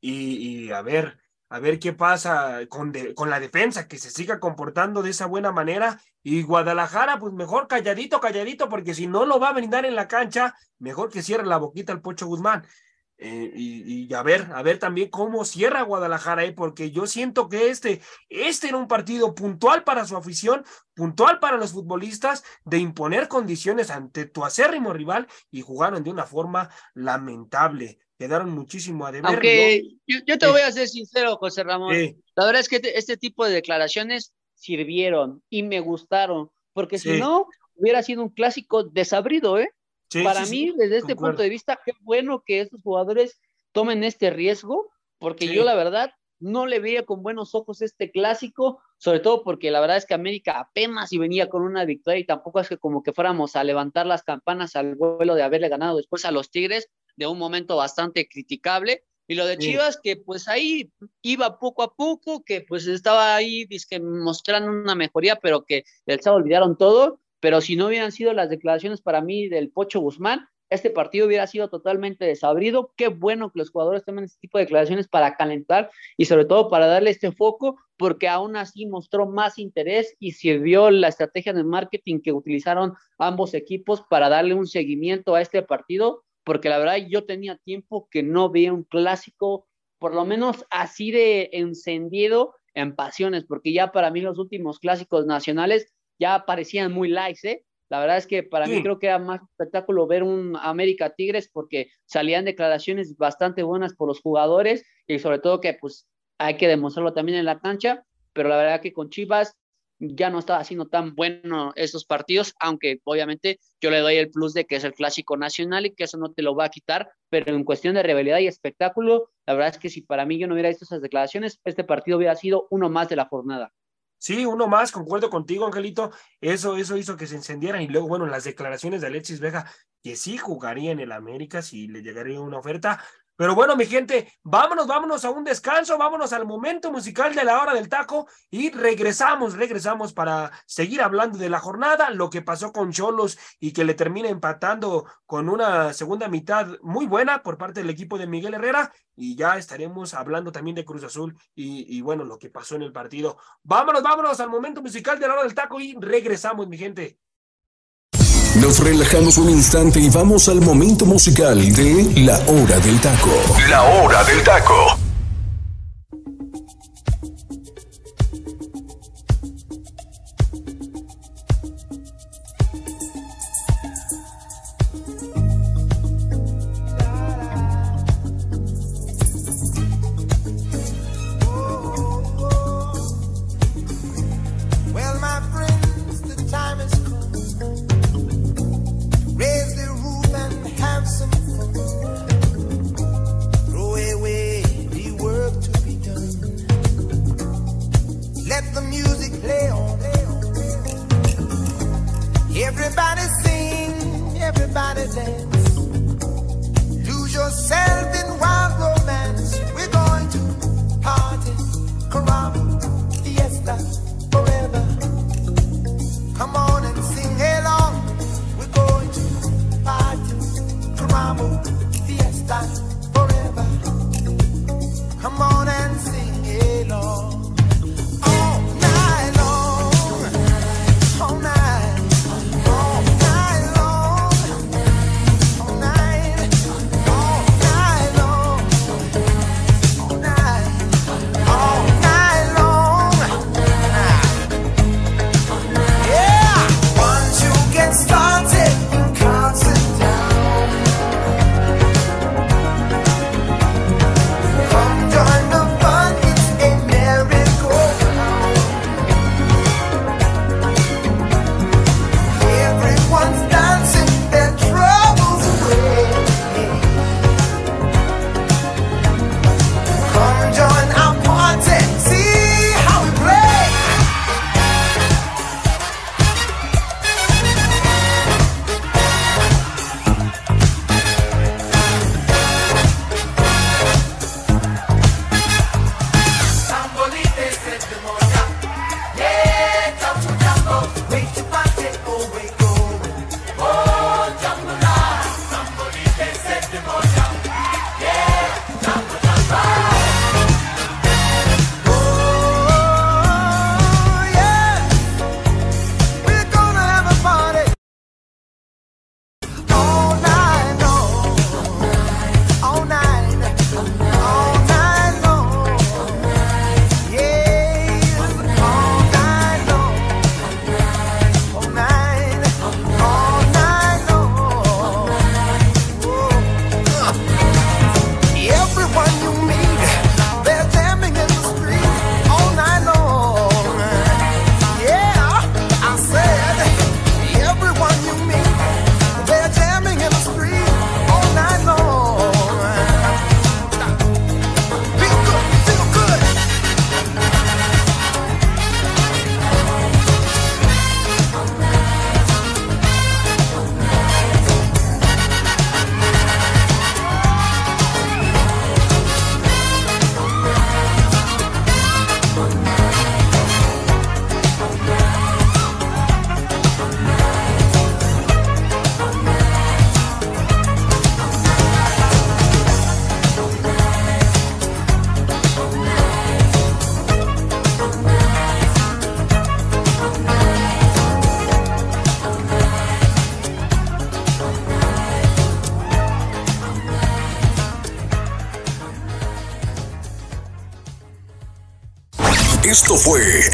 y, a ver, a ver qué pasa con, con la defensa, que se siga comportando de esa buena manera. Y Guadalajara, pues mejor calladito, calladito, porque si no lo va a brindar en la cancha, mejor que cierre la boquita al Pocho Guzmán. Eh, y, a ver, a ver también cómo cierra Guadalajara, eh, porque yo siento que este, este era un partido puntual para su afición, puntual para los futbolistas, de imponer condiciones ante tu acérrimo rival y jugaron de una forma lamentable. Quedaron muchísimo a deber. Aunque yo, te voy a ser sincero, José Ramón. La verdad es que este tipo de declaraciones sirvieron y me gustaron, porque si no, hubiera sido un clásico desabrido, ¿eh? Para mí, desde este punto de vista, qué bueno que estos jugadores tomen este riesgo, porque yo la verdad no le veía con buenos ojos este clásico, sobre todo porque la verdad es que América apenas y venía con una victoria y tampoco es que como que fuéramos a levantar las campanas al vuelo de haberle ganado después a los Tigres de un momento bastante criticable. Y lo de Chivas, que pues ahí iba poco a poco, que pues estaba ahí mostrando una mejoría, pero que el sábado olvidaron todo pero si no hubieran sido las declaraciones para mí del Pocho Guzmán, este partido hubiera sido totalmente desabrido. Qué bueno que los jugadores tomen este tipo de declaraciones para calentar y sobre todo para darle este foco, porque aún así mostró más interés y sirvió la estrategia de marketing que utilizaron ambos equipos para darle un seguimiento a este partido, porque la verdad yo tenía tiempo que no veía un clásico, por lo menos así de encendido en pasiones, porque ya para mí los últimos clásicos nacionales ya parecían muy likes, ¿eh? La verdad es que para mí creo que era más espectáculo ver un América Tigres porque salían declaraciones bastante buenas por los jugadores y sobre todo que pues hay que demostrarlo también en la cancha, pero la verdad que con Chivas ya no estaba haciendo tan bueno esos partidos, aunque obviamente yo le doy el plus de que es el clásico nacional y que eso no te lo va a quitar, pero en cuestión de rivalidad y espectáculo, la verdad es que si para mí yo no hubiera visto esas declaraciones, este partido hubiera sido uno más de la jornada. Sí, uno más, concuerdo contigo, Angelito. Eso, eso hizo que se encendieran. Y luego, bueno, las declaraciones de Alexis Vega, que sí jugaría en el América si le llegaría una oferta. Pero bueno, mi gente, vámonos, vámonos a un descanso, vámonos al momento musical de la hora del taco y regresamos, regresamos para seguir hablando de la jornada, lo que pasó con Cholos y que le termina empatando con una segunda mitad muy buena por parte del equipo de Miguel Herrera y ya estaremos hablando también de Cruz Azul y, bueno, lo que pasó en el partido. Vámonos, vámonos al momento musical de la hora del taco y regresamos, mi gente. Nos relajamos un instante y vamos al momento musical de La Hora del Taco. La Hora del Taco.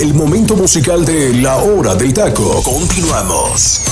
El momento musical de La Hora del Taco. Continuamos.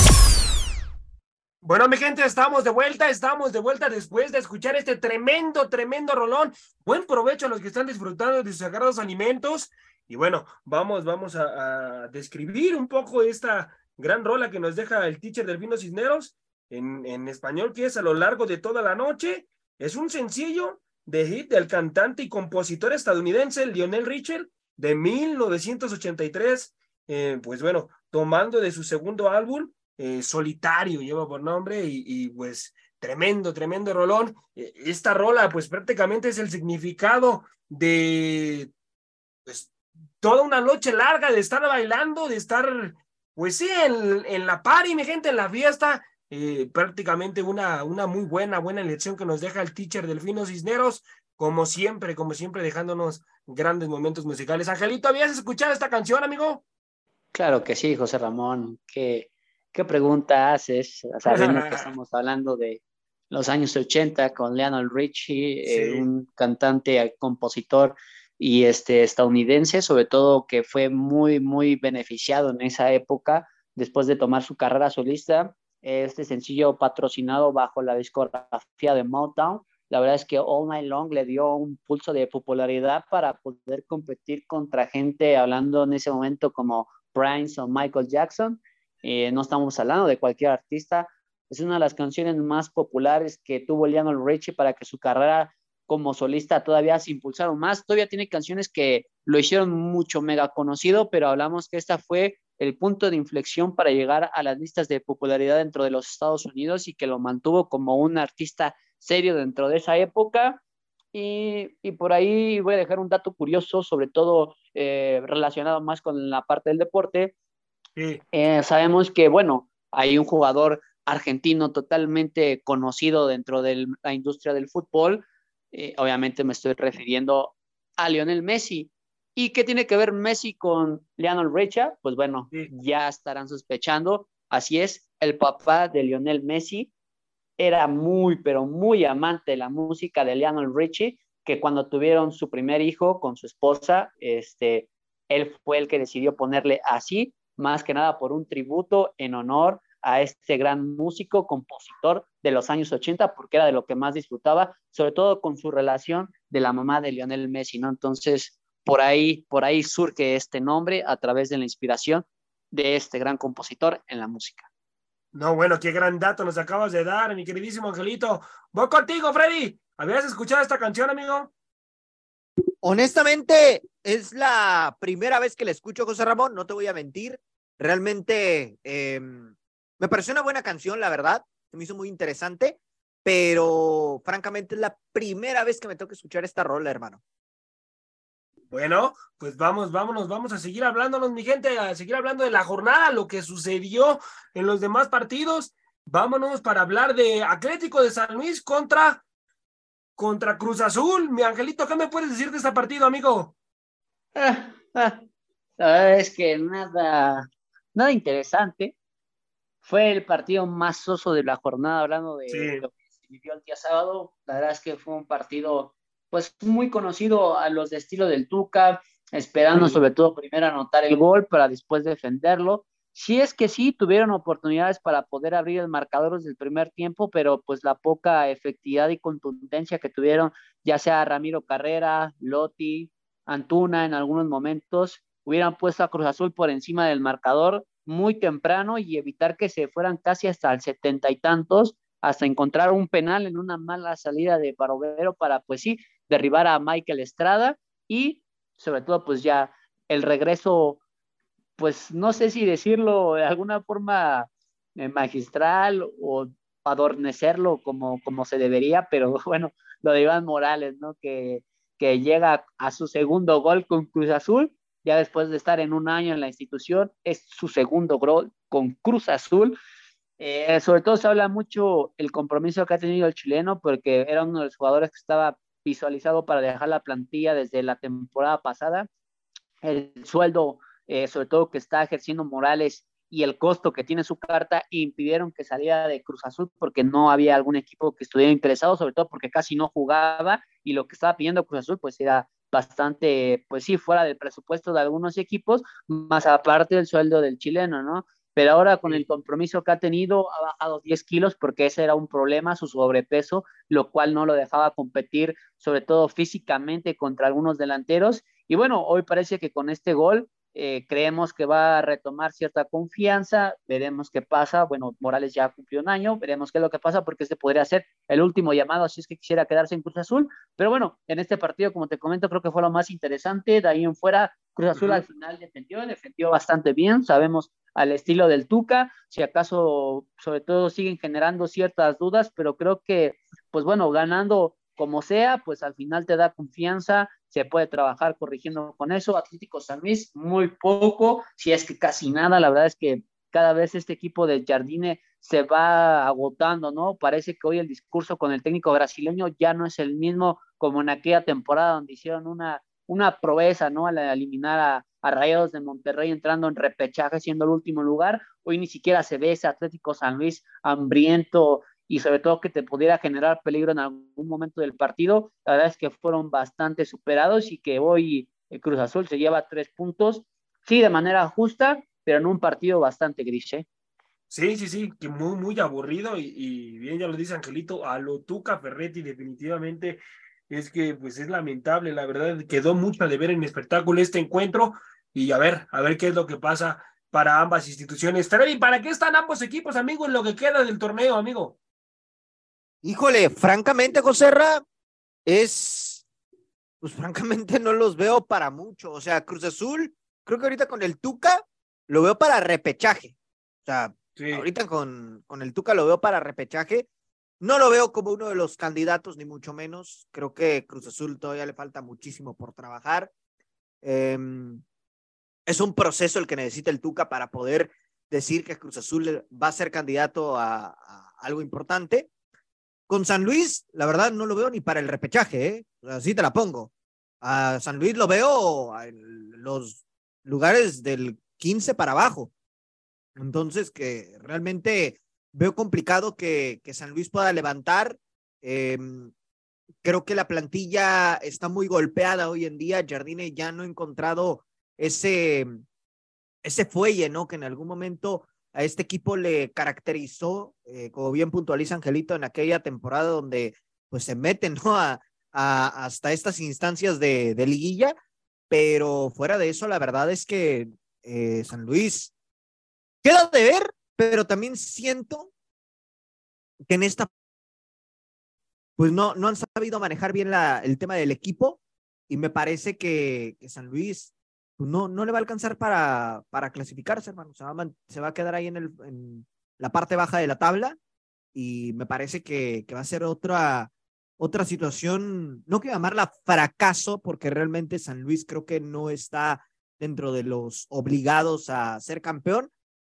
Bueno, mi gente, estamos de vuelta, estamos de vuelta después de escuchar este tremendo, tremendo rolón. Buen provecho a los que están disfrutando de sus sagrados alimentos. Y bueno, vamos, vamos a, describir un poco esta gran rola que nos deja el teacher del Vino Cisneros en, en español, que es a lo largo de toda la noche. Es un sencillo de hit del cantante y compositor estadounidense Lionel Richard de 1983, eh, pues bueno, tomando de su segundo álbum, eh, Solitario, lleva por nombre, y, pues tremendo, tremendo rolón. Eh, esta rola, pues prácticamente es el significado de, pues, toda una noche larga de estar bailando, de estar, pues sí, en, en la party, mi gente, en la fiesta, prácticamente una, una muy buena, buena lección que nos deja el teacher Delfino Cisneros, como siempre, como siempre, dejándonos grandes momentos musicales. Angelito, ¿habías escuchado esta canción, amigo? Claro que sí, José Ramón. ¿Qué, qué pregunta haces? Sabiendo que estamos hablando de los años 80 con Lionel Richie, eh, un cantante, compositor y este, estadounidense, sobre todo que fue muy, muy beneficiado en esa época después de tomar su carrera solista. Este sencillo patrocinado bajo la discografía de Motown la verdad es que All Night Long le dio un pulso de popularidad para poder competir contra gente hablando en ese momento como Prince o Michael Jackson. Eh, no estamos hablando de cualquier artista. Es una de las canciones más populares que tuvo Lionel Richie para que su carrera como solista todavía se impulsaron más. Todavía tiene canciones que lo hicieron mucho mega conocido, pero hablamos que esta fue el punto de inflexión para llegar a las listas de popularidad dentro de los Estados Unidos y que lo mantuvo como un artista serio dentro de esa época. Y, y por ahí voy a dejar un dato curioso, sobre todo eh, relacionado más con la parte del deporte. Eh, sabemos que, bueno, hay un jugador argentino totalmente conocido dentro de la industria del fútbol. Eh, obviamente me estoy refiriendo a Lionel Messi. ¿Y qué tiene que ver Messi con Lionel Richard? Pues bueno, ya estarán sospechando. Así es, el papá de Lionel Messi era muy, pero muy amante de la música de Lionel Richie, que cuando tuvieron su primer hijo con su esposa, este, él fue el que decidió ponerle así, más que nada por un tributo en honor a este gran músico, compositor de los años 80, porque era de lo que más disfrutaba, sobre todo con su relación de la mamá de Lionel Messi, ¿no? Entonces, por ahí, por ahí surge este nombre a través de la inspiración de este gran compositor en la música. No, bueno, qué gran dato nos acabas de dar, mi queridísimo Angelito. Voy contigo, Freddy. ¿Habías escuchado esta canción, amigo? Honestamente, es la primera vez que la escucho, José Ramón, no te voy a mentir. Realmente em, me pareció una buena canción, la verdad. Se me hizo muy interesante, pero francamente es la primera vez que me toca escuchar esta rola, hermano. Bueno, pues vamos, vámonos, vamos a seguir hablándonos, mi gente, a seguir hablando de la jornada, lo que sucedió en los demás partidos. Vámonos para hablar de Atlético de San Luis contra, contra Cruz Azul. Mi Angelito, ¿qué me puedes decir de este partido, amigo? Ah, ah, es que nada, nada interesante. Fue el partido más soso de la jornada, hablando de lo que se vivió el día sábado. La verdad es que fue un partido pues muy conocido a los de estilo del Tuca, esperando sobre todo primero anotar el gol para después defenderlo. Si es que sí, tuvieron oportunidades para poder abrir el marcador desde el primer tiempo, pero pues la poca efectividad y contundencia que tuvieron, ya sea Ramiro Carrera, Lotti, Antuna en algunos momentos, hubieran puesto a Cruz Azul por encima del marcador muy temprano y evitar que se fueran casi hasta el setenta y tantos, hasta encontrar un penal en una mala salida de Barovero para, pues sí, derribar a Michael Estrada y sobre todo pues ya el regreso, pues no sé si decirlo de alguna forma eh, magistral o adornecerlo como, como se debería, pero bueno, lo de Iván Morales, ¿no? Que, que llega a su segundo gol con Cruz Azul, ya después de estar en un año en la institución, es su segundo gol con Cruz Azul. Eh, sobre todo se habla mucho el compromiso que ha tenido el chileno, porque era uno de los jugadores que estaba visualizado para dejar la plantilla desde la temporada pasada. El sueldo, eh, sobre todo que está ejerciendo Morales y el costo que tiene su carta impidieron que saliera de Cruz Azul porque no había algún equipo que estuviera interesado, sobre todo porque casi no jugaba y lo que estaba pidiendo Cruz Azul pues era bastante, pues sí, fuera del presupuesto de algunos equipos, más aparte del sueldo del chileno, ¿no? Pero ahora con el compromiso que ha tenido ha bajado 10 kilos porque ese era un problema, su sobrepeso, lo cual no lo dejaba competir, sobre todo físicamente, contra algunos delanteros. Y bueno, hoy parece que con este gol eh, creemos que va a retomar cierta confianza, veremos qué pasa. Bueno, Morales ya cumplió un año, veremos qué es lo que pasa porque este podría ser el último llamado si es que quisiera quedarse en Cruz Azul. Pero bueno, en este partido, como te comento, creo que fue lo más interesante. De ahí en fuera, Cruz Azul al final defendió, defendió bastante bien. Sabemos al estilo del Tuca, si acaso sobre todo siguen generando ciertas dudas, pero creo que, pues bueno, ganando como sea, pues al final te da confianza, se puede trabajar corrigiendo con eso. Atlético San Luis, muy poco, si es que casi nada, la verdad es que cada vez este equipo de Jardine se va agotando, ¿no? Parece que hoy el discurso con el técnico brasileño ya no es el mismo como en aquella temporada donde hicieron una, una proeza, ¿no? Al eliminar a, Rayados de Monterrey entrando en repechaje siendo el último lugar. Hoy ni siquiera se ve ese Atlético San Luis hambriento y sobre todo que te pudiera generar peligro en algún momento del partido. La verdad es que fueron bastante superados y que hoy el Cruz Azul se lleva tres puntos, sí, de manera justa, pero en un partido bastante gris. ¿eh? Sí, sí, sí, que muy, muy aburrido y, y, bien ya lo dice Angelito, a lo Tuca Ferretti definitivamente es que pues es lamentable, la verdad, quedó mucho de ver en espectáculo este encuentro y a ver, a ver qué es lo que pasa para ambas instituciones. Freddy, ¿para qué están ambos equipos, amigo, en lo que queda del torneo, amigo? Híjole, francamente, José Ra, es, pues francamente no los veo para mucho. O sea, Cruz Azul, creo que ahorita con el Tuca lo veo para repechaje. O sea, ahorita con, con el Tuca lo veo para repechaje. No lo veo como uno de los candidatos, ni mucho menos. Creo que Cruz Azul todavía le falta muchísimo por trabajar. Em, es un proceso el que necesita el Tuca para poder decir que Cruz Azul va a ser candidato a, algo importante. Con San Luis, la verdad, no lo veo ni para el repechaje, ¿eh? así te la pongo. A San Luis lo veo en los lugares del 15 para abajo. Entonces, que realmente veo complicado que, que San Luis pueda levantar. Em, creo que la plantilla está muy golpeada hoy en día. Jardine ya no ha encontrado ese, ese fuelle, ¿no? Que en algún momento a este equipo le caracterizó, eh, como bien puntualiza Angelito, en aquella temporada donde pues se meten, ¿no? A, hasta estas instancias de, de, liguilla, pero fuera de eso, la verdad es que eh, San Luis queda de ver, pero también siento que en esta pues no, no han sabido manejar bien el tema del equipo y me parece que, que San Luis pues no, no le va a alcanzar para, para clasificarse, hermano. Se va, a, se va a quedar ahí en, el, en la parte baja de la tabla y me parece que, que va a ser otra, otra situación, no quiero llamarla fracaso, porque realmente San Luis creo que no está dentro de los obligados a ser campeón,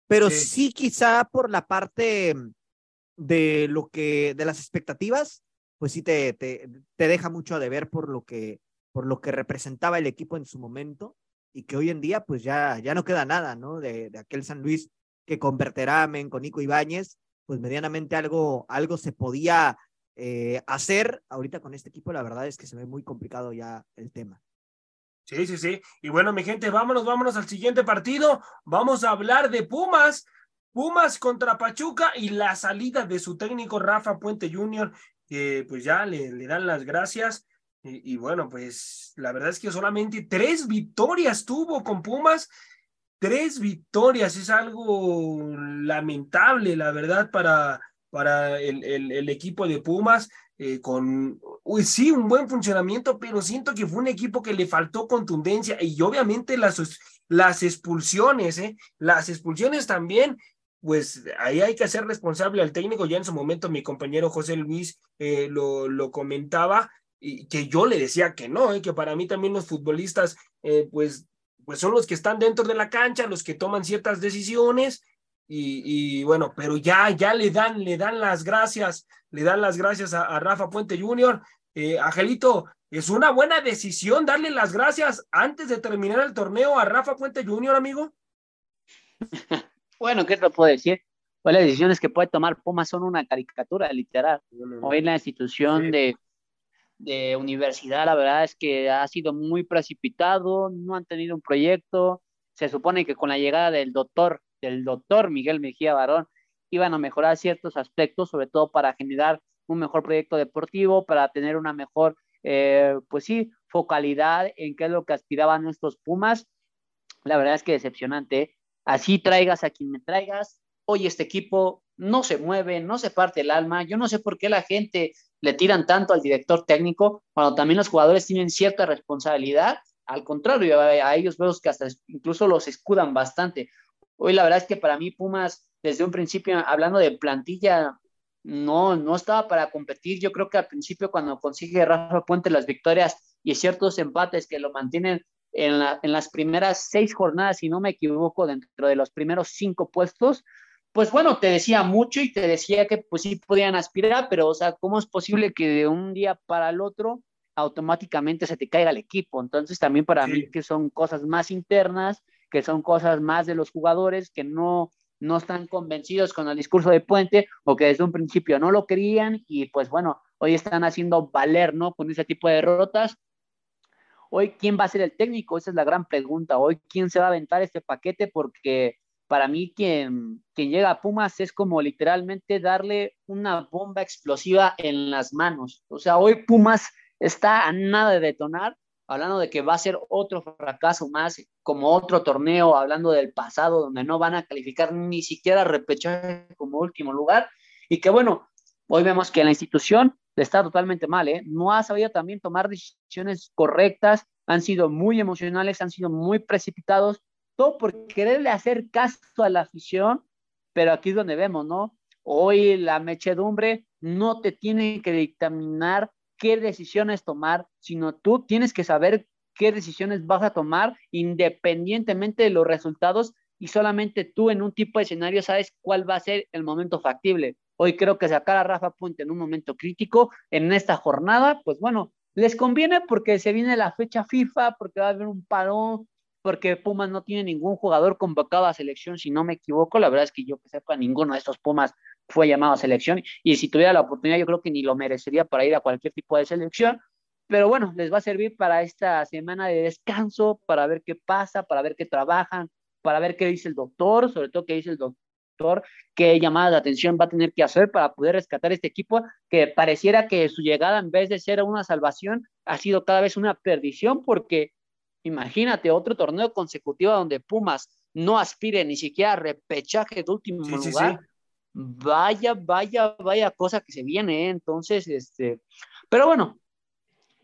pero sí, quizá por la parte de lo que, de las expectativas, pues sí te, te, te deja mucho a deber por lo que, por lo que representaba el equipo en su momento y que hoy en día pues ya, ya no queda nada, ¿no? De, de aquel San Luis que con Berteramen, con Nico Ibáñez, pues medianamente algo, algo se podía eh, hacer. Ahorita con este equipo la verdad es que se ve muy complicado ya el tema. Sí, sí, sí. Y bueno, mi gente, vámonos, vámonos al siguiente partido. Vamos a hablar de Pumas. Pumas contra Pachuca y la salida de su técnico Rafa Puente Jr., que pues ya le, le dan las gracias. Y, bueno, pues la verdad es que solamente tres victorias tuvo con Pumas. Tres victorias es algo lamentable, la verdad, para, para el, el, equipo de Pumas. Eh, con, uy, sí, un buen funcionamiento, pero siento que fue un equipo que le faltó contundencia y obviamente las, las expulsiones, ¿eh? las expulsiones también, pues ahí hay que hacer responsable al técnico. Ya en su momento mi compañero José Luis eh, lo, lo comentaba, y que yo le decía que no, ¿eh? que para mí también los futbolistas, eh, pues, pues son los que están dentro de la cancha, los que toman ciertas decisiones, y, bueno, pero ya, ya le dan, le dan las gracias, le dan las gracias a, Rafa Puente Jr. Eh, Angelito, ¿es una buena decisión darle las gracias antes de terminar el torneo a Rafa Puente Jr., amigo? Bueno, ¿qué te puedo decir? Pues las decisiones que puede tomar Pumas son una caricatura, literal. Hoy la institución de de universidad, la verdad es que ha sido muy precipitado, no han tenido un proyecto. Se supone que con la llegada del doctor, del doctor Miguel Mejía Barón, iban a mejorar ciertos aspectos, sobre todo para generar un mejor proyecto deportivo, para tener una mejor, eh, pues sí, focalidad en qué es lo que aspiraban nuestros Pumas. La verdad es que decepcionante. Así traigas a quien me traigas. Hoy este equipo no se mueve, no se parte el alma. Yo no sé por qué la gente le tiran tanto al director técnico cuando también los jugadores tienen cierta responsabilidad. Al contrario, a, ellos veo que hasta incluso los escudan bastante. Hoy la verdad es que para mí Pumas, desde un principio, hablando de plantilla, no, no estaba para competir. Yo creo que al principio cuando consigue Rafa Puente las victorias y ciertos empates que lo mantienen en, en las primeras seis jornadas, si no me equivoco, dentro de los primeros cinco puestos, pues bueno, te decía mucho y te decía que pues sí podían aspirar, pero o sea, ¿cómo es posible que de un día para el otro automáticamente se te caiga el equipo? Entonces también para mí que son cosas más internas, que son cosas más de los jugadores que no, no están convencidos con el discurso de Puente o que desde un principio no lo querían y pues bueno, hoy están haciendo valer, ¿no? Con ese tipo de derrotas. Hoy, ¿quién va a ser el técnico? Esa es la gran pregunta. Hoy, ¿quién se va a aventar este paquete? Porque para mí quien, quien llega a Pumas es como literalmente darle una bomba explosiva en las manos. O sea, hoy Pumas está a nada de detonar, hablando de que va a ser otro fracaso más, como otro torneo, hablando del pasado, donde no van a calificar ni siquiera repechaje como último lugar. Y que bueno, hoy vemos que la institución está totalmente mal, ¿eh? No ha sabido también tomar decisiones correctas, han sido muy emocionales, han sido muy precipitados todo por quererle hacer caso a la afición, pero aquí es donde vemos, ¿no? Hoy la mechedumbre no te tiene que dictaminar qué decisiones tomar, sino tú tienes que saber qué decisiones vas a tomar independientemente de los resultados y solamente tú en un tipo de escenario sabes cuál va a ser el momento factible. Hoy creo que sacar a Rafa Puente en un momento crítico en esta jornada, pues bueno, les conviene porque se viene la fecha FIFA, porque va a haber un parón, porque Pumas no tiene ningún jugador convocado a selección, si no me equivoco. La verdad es que yo que sepa, ninguno de estos Pumas fue llamado a selección y si tuviera la oportunidad yo creo que ni lo merecería para ir a cualquier tipo de selección. Pero bueno, les va a servir para esta semana de descanso, para ver qué pasa, para ver qué trabajan, para ver qué dice el doctor, sobre todo qué dice el doctor, qué llamada de atención va a tener que hacer para poder rescatar este equipo que pareciera que su llegada en vez de ser una salvación ha sido cada vez una perdición porque imagínate otro torneo consecutivo donde Pumas no aspire ni siquiera a repechaje de último lugar. Vaya, vaya, vaya cosa que se viene, ¿eh? entonces, este, pero bueno,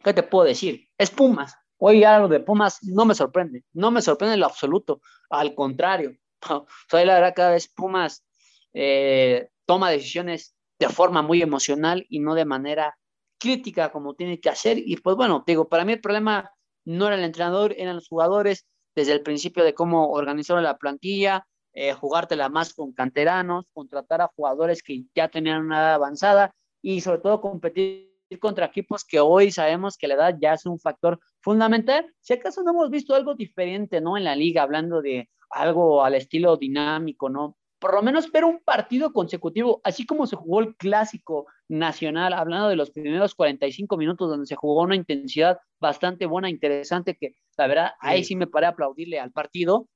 ¿qué te puedo decir? Es Pumas, Hoy ya lo de Pumas no me sorprende, no me sorprende en lo absoluto, al contrario. Soy la verdad cada vez Pumas eh, toma decisiones de forma muy emocional y no de manera crítica como tiene que hacer. Y pues bueno, digo, para mí el problema no era el entrenador, eran los jugadores desde el principio de cómo organizaron la plantilla, eh, jugártela más con canteranos, contratar a jugadores que ya tenían una edad avanzada y sobre todo competir contra equipos que hoy sabemos que la edad ya es un factor fundamental. Si acaso no hemos visto algo diferente, ¿no? En la liga, hablando de algo al estilo dinámico, ¿no? Por lo menos ver un partido consecutivo, así como se jugó el clásico nacional, hablando de los primeros 45 minutos donde se jugó una intensidad bastante buena, interesante, que la verdad, ahí sí me paré a aplaudirle al partido,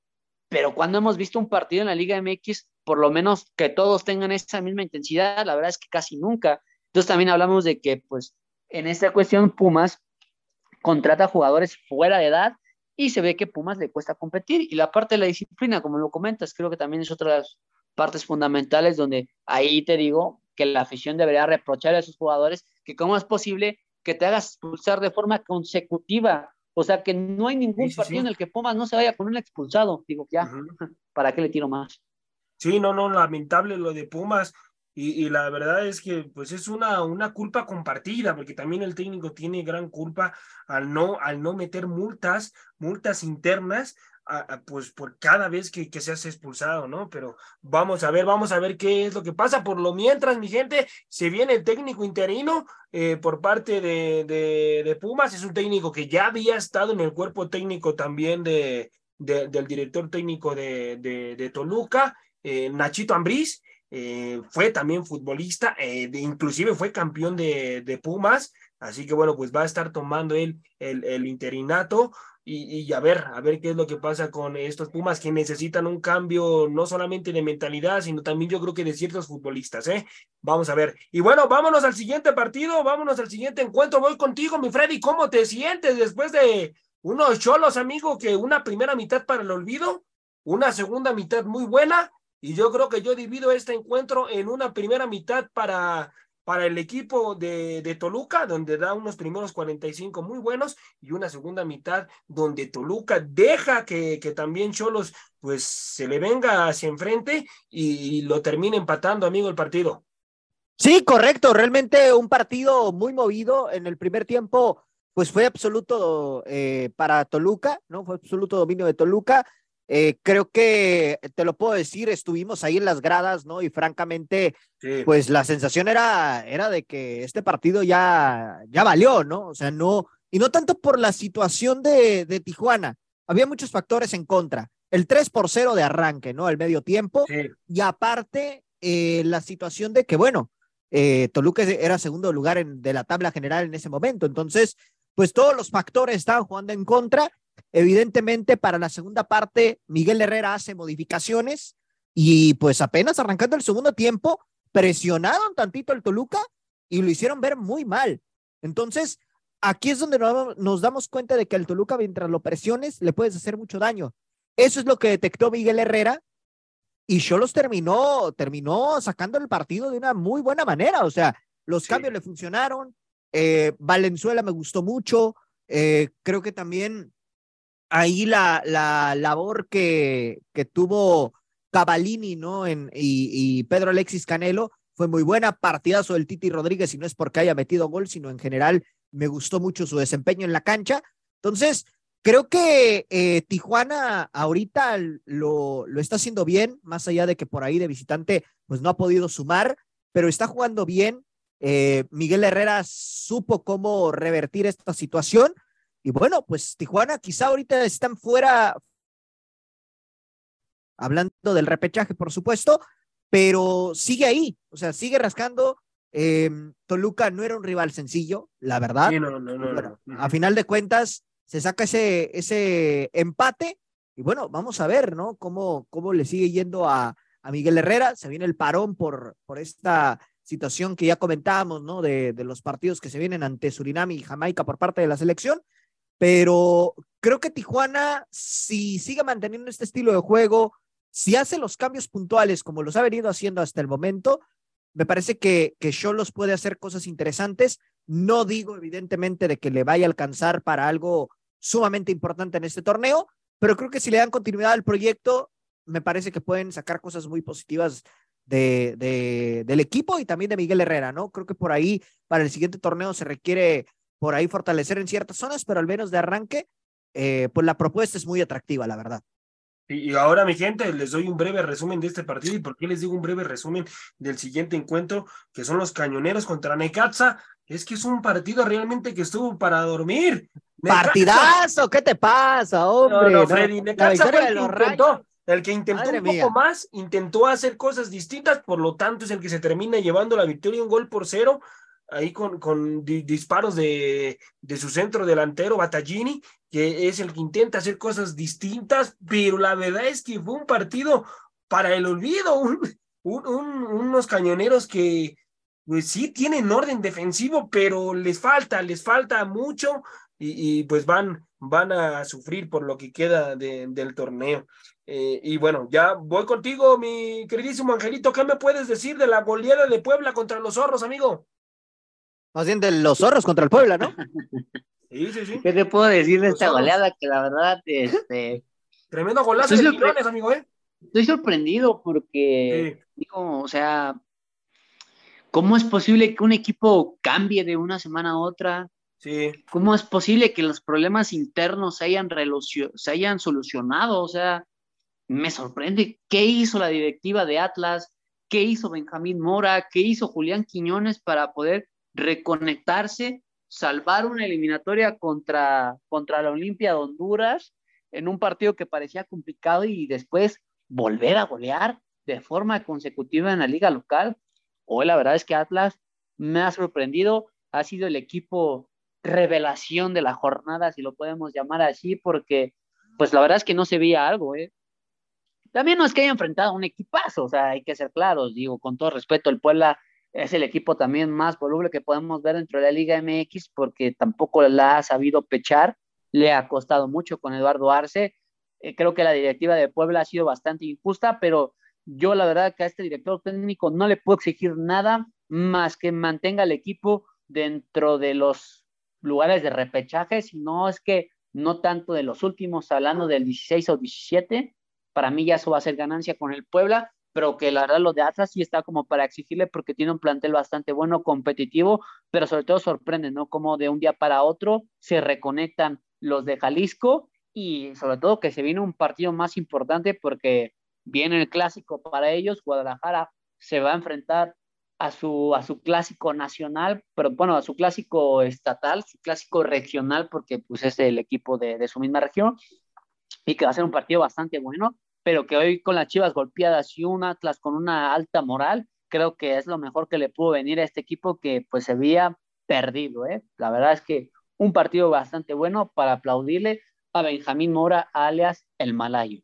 pero cuando hemos visto un partido en la Liga MX, por lo menos que todos tengan esa misma intensidad, la verdad es que casi nunca. Entonces también hablamos de que, pues, en esta cuestión Pumas contrata jugadores fuera de edad y se ve que Pumas le cuesta competir. Y la parte de la disciplina, como lo comentas, creo que también es otra de las partes fundamentales donde ahí te digo que la afición debería reprochar a esos jugadores que cómo es posible que te hagas expulsar de forma consecutiva. O sea, que no hay ningún partido en el que Pumas no se vaya con un expulsado. Digo, ya, ¿para qué le tiro más? Sí, no, no, lamentable lo de Pumas. Y, la verdad es que pues es una, una culpa compartida, porque también el técnico tiene gran culpa al no, al no meter multas, multas internas, pues por cada vez que, que se hace expulsado, ¿no? Pero vamos a ver, vamos a ver qué es lo que pasa. Por lo mientras, mi gente, se viene el técnico interino eh, por parte de, de, Pumas. Es un técnico que ya había estado en el cuerpo técnico también de, del director técnico de, de, Toluca, eh, Nachito Ambriz. Eh, fue también futbolista, eh, inclusive fue campeón de, de, Pumas, así que bueno, pues va a estar tomando él el, el interinato y, y, a ver, a ver qué es lo que pasa con estos Pumas que necesitan un cambio no solamente de mentalidad, sino también yo creo que de ciertos futbolistas, ¿eh? Vamos a ver. Y bueno, vámonos al siguiente partido, vámonos al siguiente encuentro, voy contigo, mi Freddy, ¿cómo te sientes después de unos cholos, amigo, que una primera mitad para el olvido, una segunda mitad muy buena? Y yo creo que yo divido este encuentro en una primera mitad para, para el equipo de, de, Toluca, donde da unos primeros 45 muy buenos, y una segunda mitad donde Toluca deja que, que también Cholos pues se le venga hacia enfrente y, lo termine empatando, amigo, el partido. Sí, correcto, realmente un partido muy movido en el primer tiempo, pues fue absoluto eh, para Toluca, ¿no? Fue absoluto dominio de Toluca. Eh, creo que te lo puedo decir, estuvimos ahí en las gradas, ¿no? Y francamente, pues la sensación era, era de que este partido ya, ya valió, ¿no? O sea, no, y no tanto por la situación de, de Tijuana, había muchos factores en contra. El 3 por 0 de arranque, ¿no? El medio tiempo. Y aparte, eh, la situación de que, bueno, eh, Toluca era segundo lugar en, de la tabla general en ese momento. Entonces, pues todos los factores estaban jugando en contra Evidentemente, para la segunda parte, Miguel Herrera hace modificaciones y pues apenas arrancando el segundo tiempo, presionaron tantito el Toluca y lo hicieron ver muy mal. Entonces, aquí es donde nos damos cuenta de que el Toluca, mientras lo presiones, le puedes hacer mucho daño. Eso es lo que detectó Miguel Herrera y Cholos terminó, terminó sacando el partido de una muy buena manera. O sea, los cambios le funcionaron. Eh, Valenzuela me gustó mucho. Eh, creo que también ahí la, la labor que, que tuvo Cavalini, ¿no? En, y, Pedro Alexis Canelo fue muy buena, partidazo del Titi Rodríguez, y no es porque haya metido gol, sino en general me gustó mucho su desempeño en la cancha. Entonces, creo que eh, Tijuana ahorita lo, lo está haciendo bien, más allá de que por ahí de visitante, pues no ha podido sumar, pero está jugando bien. Eh, Miguel Herrera supo cómo revertir esta situación. Y bueno, pues Tijuana quizá ahorita están fuera, hablando del repechaje, por supuesto, pero sigue ahí, o sea, sigue rascando. Em, Toluca no era un rival sencillo, la verdad. a final de cuentas, se saca ese, ese empate y bueno, vamos a ver, ¿no? Cómo, cómo le sigue yendo a, a Miguel Herrera. Se viene el parón por, por esta situación que ya comentábamos, ¿no? De, de los partidos que se vienen ante Surinam y Jamaica por parte de la selección. Pero creo que Tijuana, si sigue manteniendo este estilo de juego, si hace los cambios puntuales como los ha venido haciendo hasta el momento, me parece que, que Cholos puede hacer cosas interesantes. No digo, evidentemente, de que le vaya a alcanzar para algo sumamente importante en este torneo, pero creo que si le dan continuidad al proyecto, me parece que pueden sacar cosas muy positivas de, de, del equipo y también de Miguel Herrera, ¿no? Creo que por ahí, para el siguiente torneo, se requiere por ahí fortalecer en ciertas zonas, pero al menos de arranque, eh, pues la propuesta es muy atractiva, la verdad. Y ahora, mi gente, les doy un breve resumen de este partido. ¿Y por qué les digo un breve resumen del siguiente encuentro, que son los cañoneros contra Necaxa? Es que es un partido realmente que estuvo para dormir. Partidazo, ¿qué te pasa, hombre? No, Freddy, Necaxa fue el que intentó, el que intentó un poco más, intentó hacer cosas distintas, por lo tanto es el que se termina llevando la victoria un gol por cero ahí con, con disparos de, de, su centro delantero, Battaglini, que es el que intenta hacer cosas distintas, pero la verdad es que fue un partido para el olvido, unos cañoneros que pues sí tienen orden defensivo, pero les falta, les falta mucho y, pues van, van a sufrir por lo que queda del torneo. Eh, y bueno, ya voy contigo, mi queridísimo Angelito, ¿qué me puedes decir de la goleada de Puebla contra los zorros, amigo? Más bien de los zorros contra el Puebla, ¿no? Sí, sí, sí. ¿Qué te puedo decir de esta goleada? Que la verdad, este. Tremendo golazo de Quirones, amigo, ¿eh? Estoy sorprendido porque, digo, o sea, ¿cómo es posible que un equipo cambie de una semana a otra? Sí. ¿Cómo es posible que los problemas internos se hayan, se hayan solucionado? O sea, me sorprende. ¿Qué hizo la directiva de Atlas? ¿Qué hizo Benjamín Mora? ¿Qué hizo Julián Quiñones para poder reconectarse, salvar una eliminatoria contra, contra la Olimpia de Honduras en un partido que parecía complicado y después volver a golear de forma consecutiva en la liga local. Hoy la verdad es que Atlas me ha sorprendido, ha sido el equipo revelación de la jornada, si lo podemos llamar así, porque pues la verdad es que no se veía algo, ¿eh? También no es que haya enfrentado a un equipazo, o sea, hay que ser claros, digo, con todo respeto, el Puebla es el equipo también más voluble que podemos ver dentro de la Liga MX porque tampoco la ha sabido pechar, le ha costado mucho con Eduardo Arce. Eh, creo que la directiva de Puebla ha sido bastante injusta, pero yo la verdad que a este director técnico no le puedo exigir nada más que mantenga el equipo dentro de los lugares de repechaje, sino es que no tanto de los últimos, hablando del 16 o 17, para mí ya eso va a ser ganancia con el Puebla, pero que la verdad lo de Atlas sí está como para exigirle porque tiene un plantel bastante bueno, competitivo, pero sobre todo sorprende, ¿no? Como de un día para otro se reconectan los de Jalisco y sobre todo que se viene un partido más importante porque viene el clásico para ellos, Guadalajara se va a enfrentar a su, a su clásico nacional, pero bueno, a su clásico estatal, su clásico regional, porque pues es el equipo de, de su misma región, y que va a ser un partido bastante bueno pero que hoy con las Chivas golpeadas y un Atlas con una alta moral, creo que es lo mejor que le pudo venir a este equipo que pues se había perdido, ¿eh? La verdad es que un partido bastante bueno para aplaudirle a Benjamín Mora, alias el Malayo.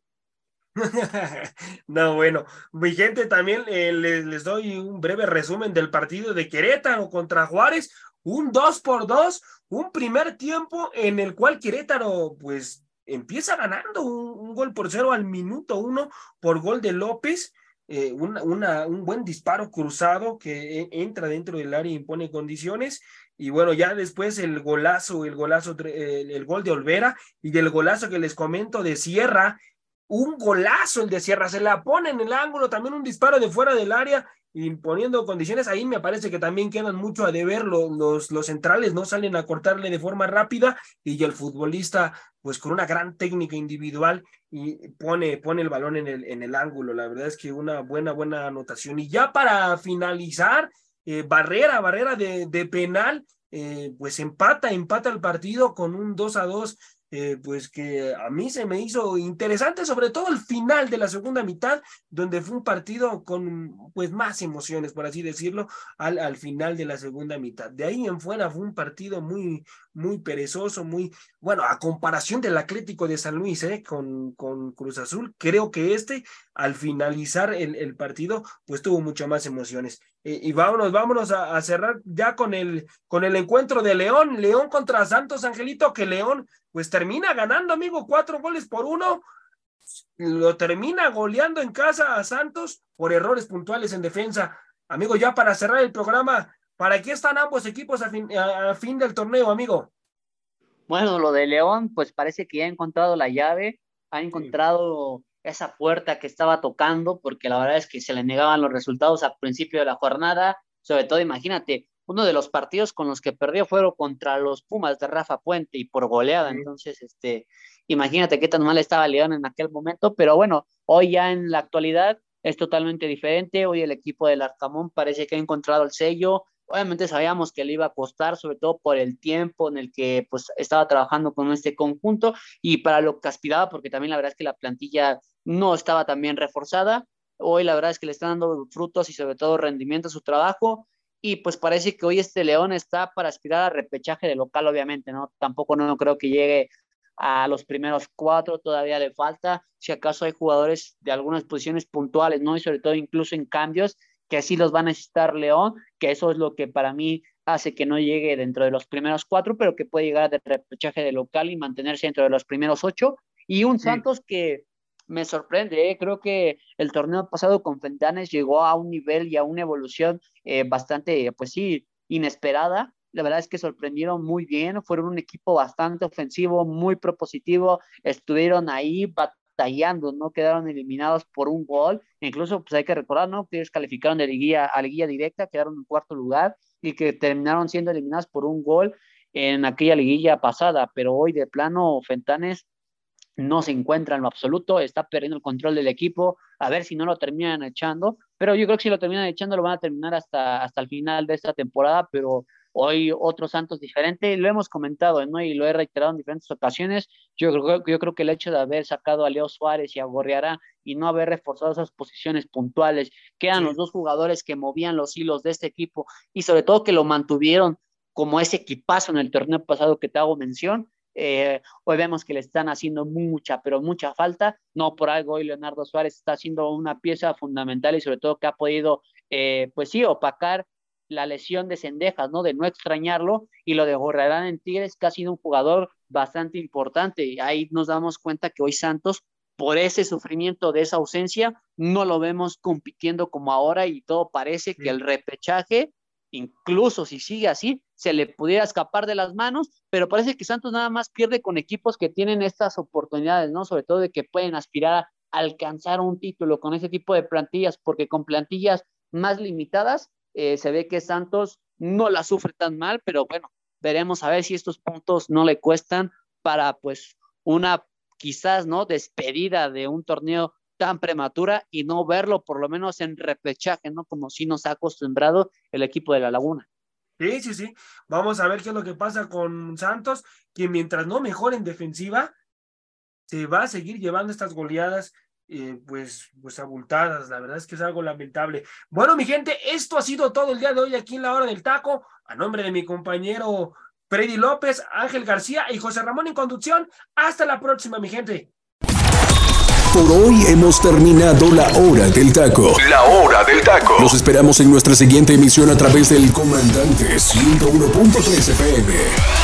no, bueno, mi gente también eh, les, les, doy un breve resumen del partido de Querétaro contra Juárez, un 2 por 2, un primer tiempo en el cual Querétaro pues empieza ganando un, gol por cero al minuto uno por gol de López. eh, un buen disparo cruzado que e, entra dentro del área y impone condiciones. Y bueno, ya después el golazo, el golazo, el, gol de Olvera y el golazo que les comento de Sierra, un golazo el de Sierra, se la pone en el ángulo, también un disparo de fuera del área imponiendo condiciones, ahí me parece que también quedan mucho a deber, los, los, centrales no salen a cortarle de forma rápida y el futbolista pues con una gran técnica individual y pone, pone el balón en el, en el ángulo, la verdad es que una buena, buena anotación. Y ya para finalizar, eh, Barrera, Barrera de, de penal, eh, pues empata, empata el partido con un 2 a 2 eh, pues que a mí se me hizo interesante, sobre todo el final de la segunda mitad, donde fue un partido con pues más emociones, por así decirlo, al, al final de la segunda mitad. De ahí en fuera fue un partido muy, muy perezoso, muy, bueno, a comparación del Atlético de San Luis, ¿eh? con, con Cruz Azul, creo que este, al finalizar el, el partido, pues tuvo mucho más emociones. Eh, y vámonos, vámonos a, a, cerrar ya con el, con el encuentro de León, León contra Santos Angelito, que León pues termina ganando, amigo, cuatro goles por uno. Lo termina goleando en casa a Santos por errores puntuales en defensa. Amigo, ya para cerrar el programa, ¿para qué están ambos equipos a fin, a fin del torneo, amigo? Bueno, lo de León, pues parece que ya ha encontrado la llave, ha encontrado esa puerta que estaba tocando, porque la verdad es que se le negaban los resultados al principio de la jornada. Sobre todo, imagínate, uno de los partidos con los que perdió fueron contra los Pumas de Rafa Puente y por goleada. Entonces, este, imagínate qué tan mal estaba León en aquel momento, pero bueno, hoy ya en la actualidad es totalmente diferente. Hoy el equipo del Arcamón parece que ha encontrado el sello. Obviamente sabíamos que le iba a costar, sobre todo por el tiempo en el que pues, estaba trabajando con este conjunto y para lo que aspiraba, porque también la verdad es que la plantilla no estaba tan bien reforzada. Hoy la verdad es que le están dando frutos y sobre todo rendimiento a su trabajo y pues parece que hoy este León está para aspirar a repechaje de local, obviamente, ¿no? Tampoco no creo que llegue a los primeros cuatro, todavía le falta, si acaso hay jugadores de algunas posiciones puntuales, ¿no? Y sobre todo incluso en cambios, que así los va a necesitar León, que eso es lo que para mí hace que no llegue dentro de los primeros cuatro, pero que puede llegar de repechaje de local y mantenerse dentro de los primeros ocho. Y un Santos que me sorprende. ¿eh? Creo que el torneo pasado con Fentanes llegó a un nivel y a una evolución eh, bastante, pues sí, inesperada. La verdad es que sorprendieron muy bien, fueron un equipo bastante ofensivo, muy propositivo, estuvieron ahí batallando, no quedaron eliminados por un gol. Incluso, pues hay que recordar, ¿no? Que ellos calificaron de liguilla, a liguilla directa, quedaron en cuarto lugar y que terminaron siendo eliminados por un gol en aquella liguilla pasada, pero hoy de plano Fentanes no se encuentra en lo absoluto, está perdiendo el control del equipo, a ver si no lo terminan echando, pero yo creo que si lo terminan echando lo van a terminar hasta, hasta el final de esta temporada, pero hoy otro Santos diferente, lo hemos comentado ¿no? y lo he reiterado en diferentes ocasiones, yo creo, yo creo que el hecho de haber sacado a Leo Suárez y a Gorriará y no haber reforzado esas posiciones puntuales, que eran los dos jugadores que movían los hilos de este equipo y sobre todo que lo mantuvieron como ese equipazo en el torneo pasado que te hago mención, eh, hoy vemos que le están haciendo mucha, pero mucha falta. No por algo hoy Leonardo Suárez está haciendo una pieza fundamental y sobre todo que ha podido, eh, pues sí, opacar la lesión de Cendejas, ¿no? De no extrañarlo y lo de Gorrerán en Tigres, que ha sido un jugador bastante importante. Y ahí nos damos cuenta que hoy Santos, por ese sufrimiento de esa ausencia, no lo vemos compitiendo como ahora y todo parece que el repechaje incluso si sigue así, se le pudiera escapar de las manos, pero parece que Santos nada más pierde con equipos que tienen estas oportunidades, ¿no? Sobre todo de que pueden aspirar a alcanzar un título con ese tipo de plantillas, porque con plantillas más limitadas eh, se ve que Santos no la sufre tan mal, pero bueno, veremos a ver si estos puntos no le cuestan para pues una quizás, ¿no? Despedida de un torneo tan prematura y no verlo por lo menos en repechaje, ¿no? Como si nos ha acostumbrado el equipo de la Laguna. Sí, sí, sí. Vamos a ver qué es lo que pasa con Santos, que mientras no mejore en defensiva, se va a seguir llevando estas goleadas, eh, pues, pues abultadas. La verdad es que es algo lamentable. Bueno, mi gente, esto ha sido todo el día de hoy aquí en la hora del taco. A nombre de mi compañero Freddy López, Ángel García y José Ramón en conducción. Hasta la próxima, mi gente. Por hoy hemos terminado la hora del taco. La hora del taco. Nos esperamos en nuestra siguiente emisión a través del Comandante 101.3 FM.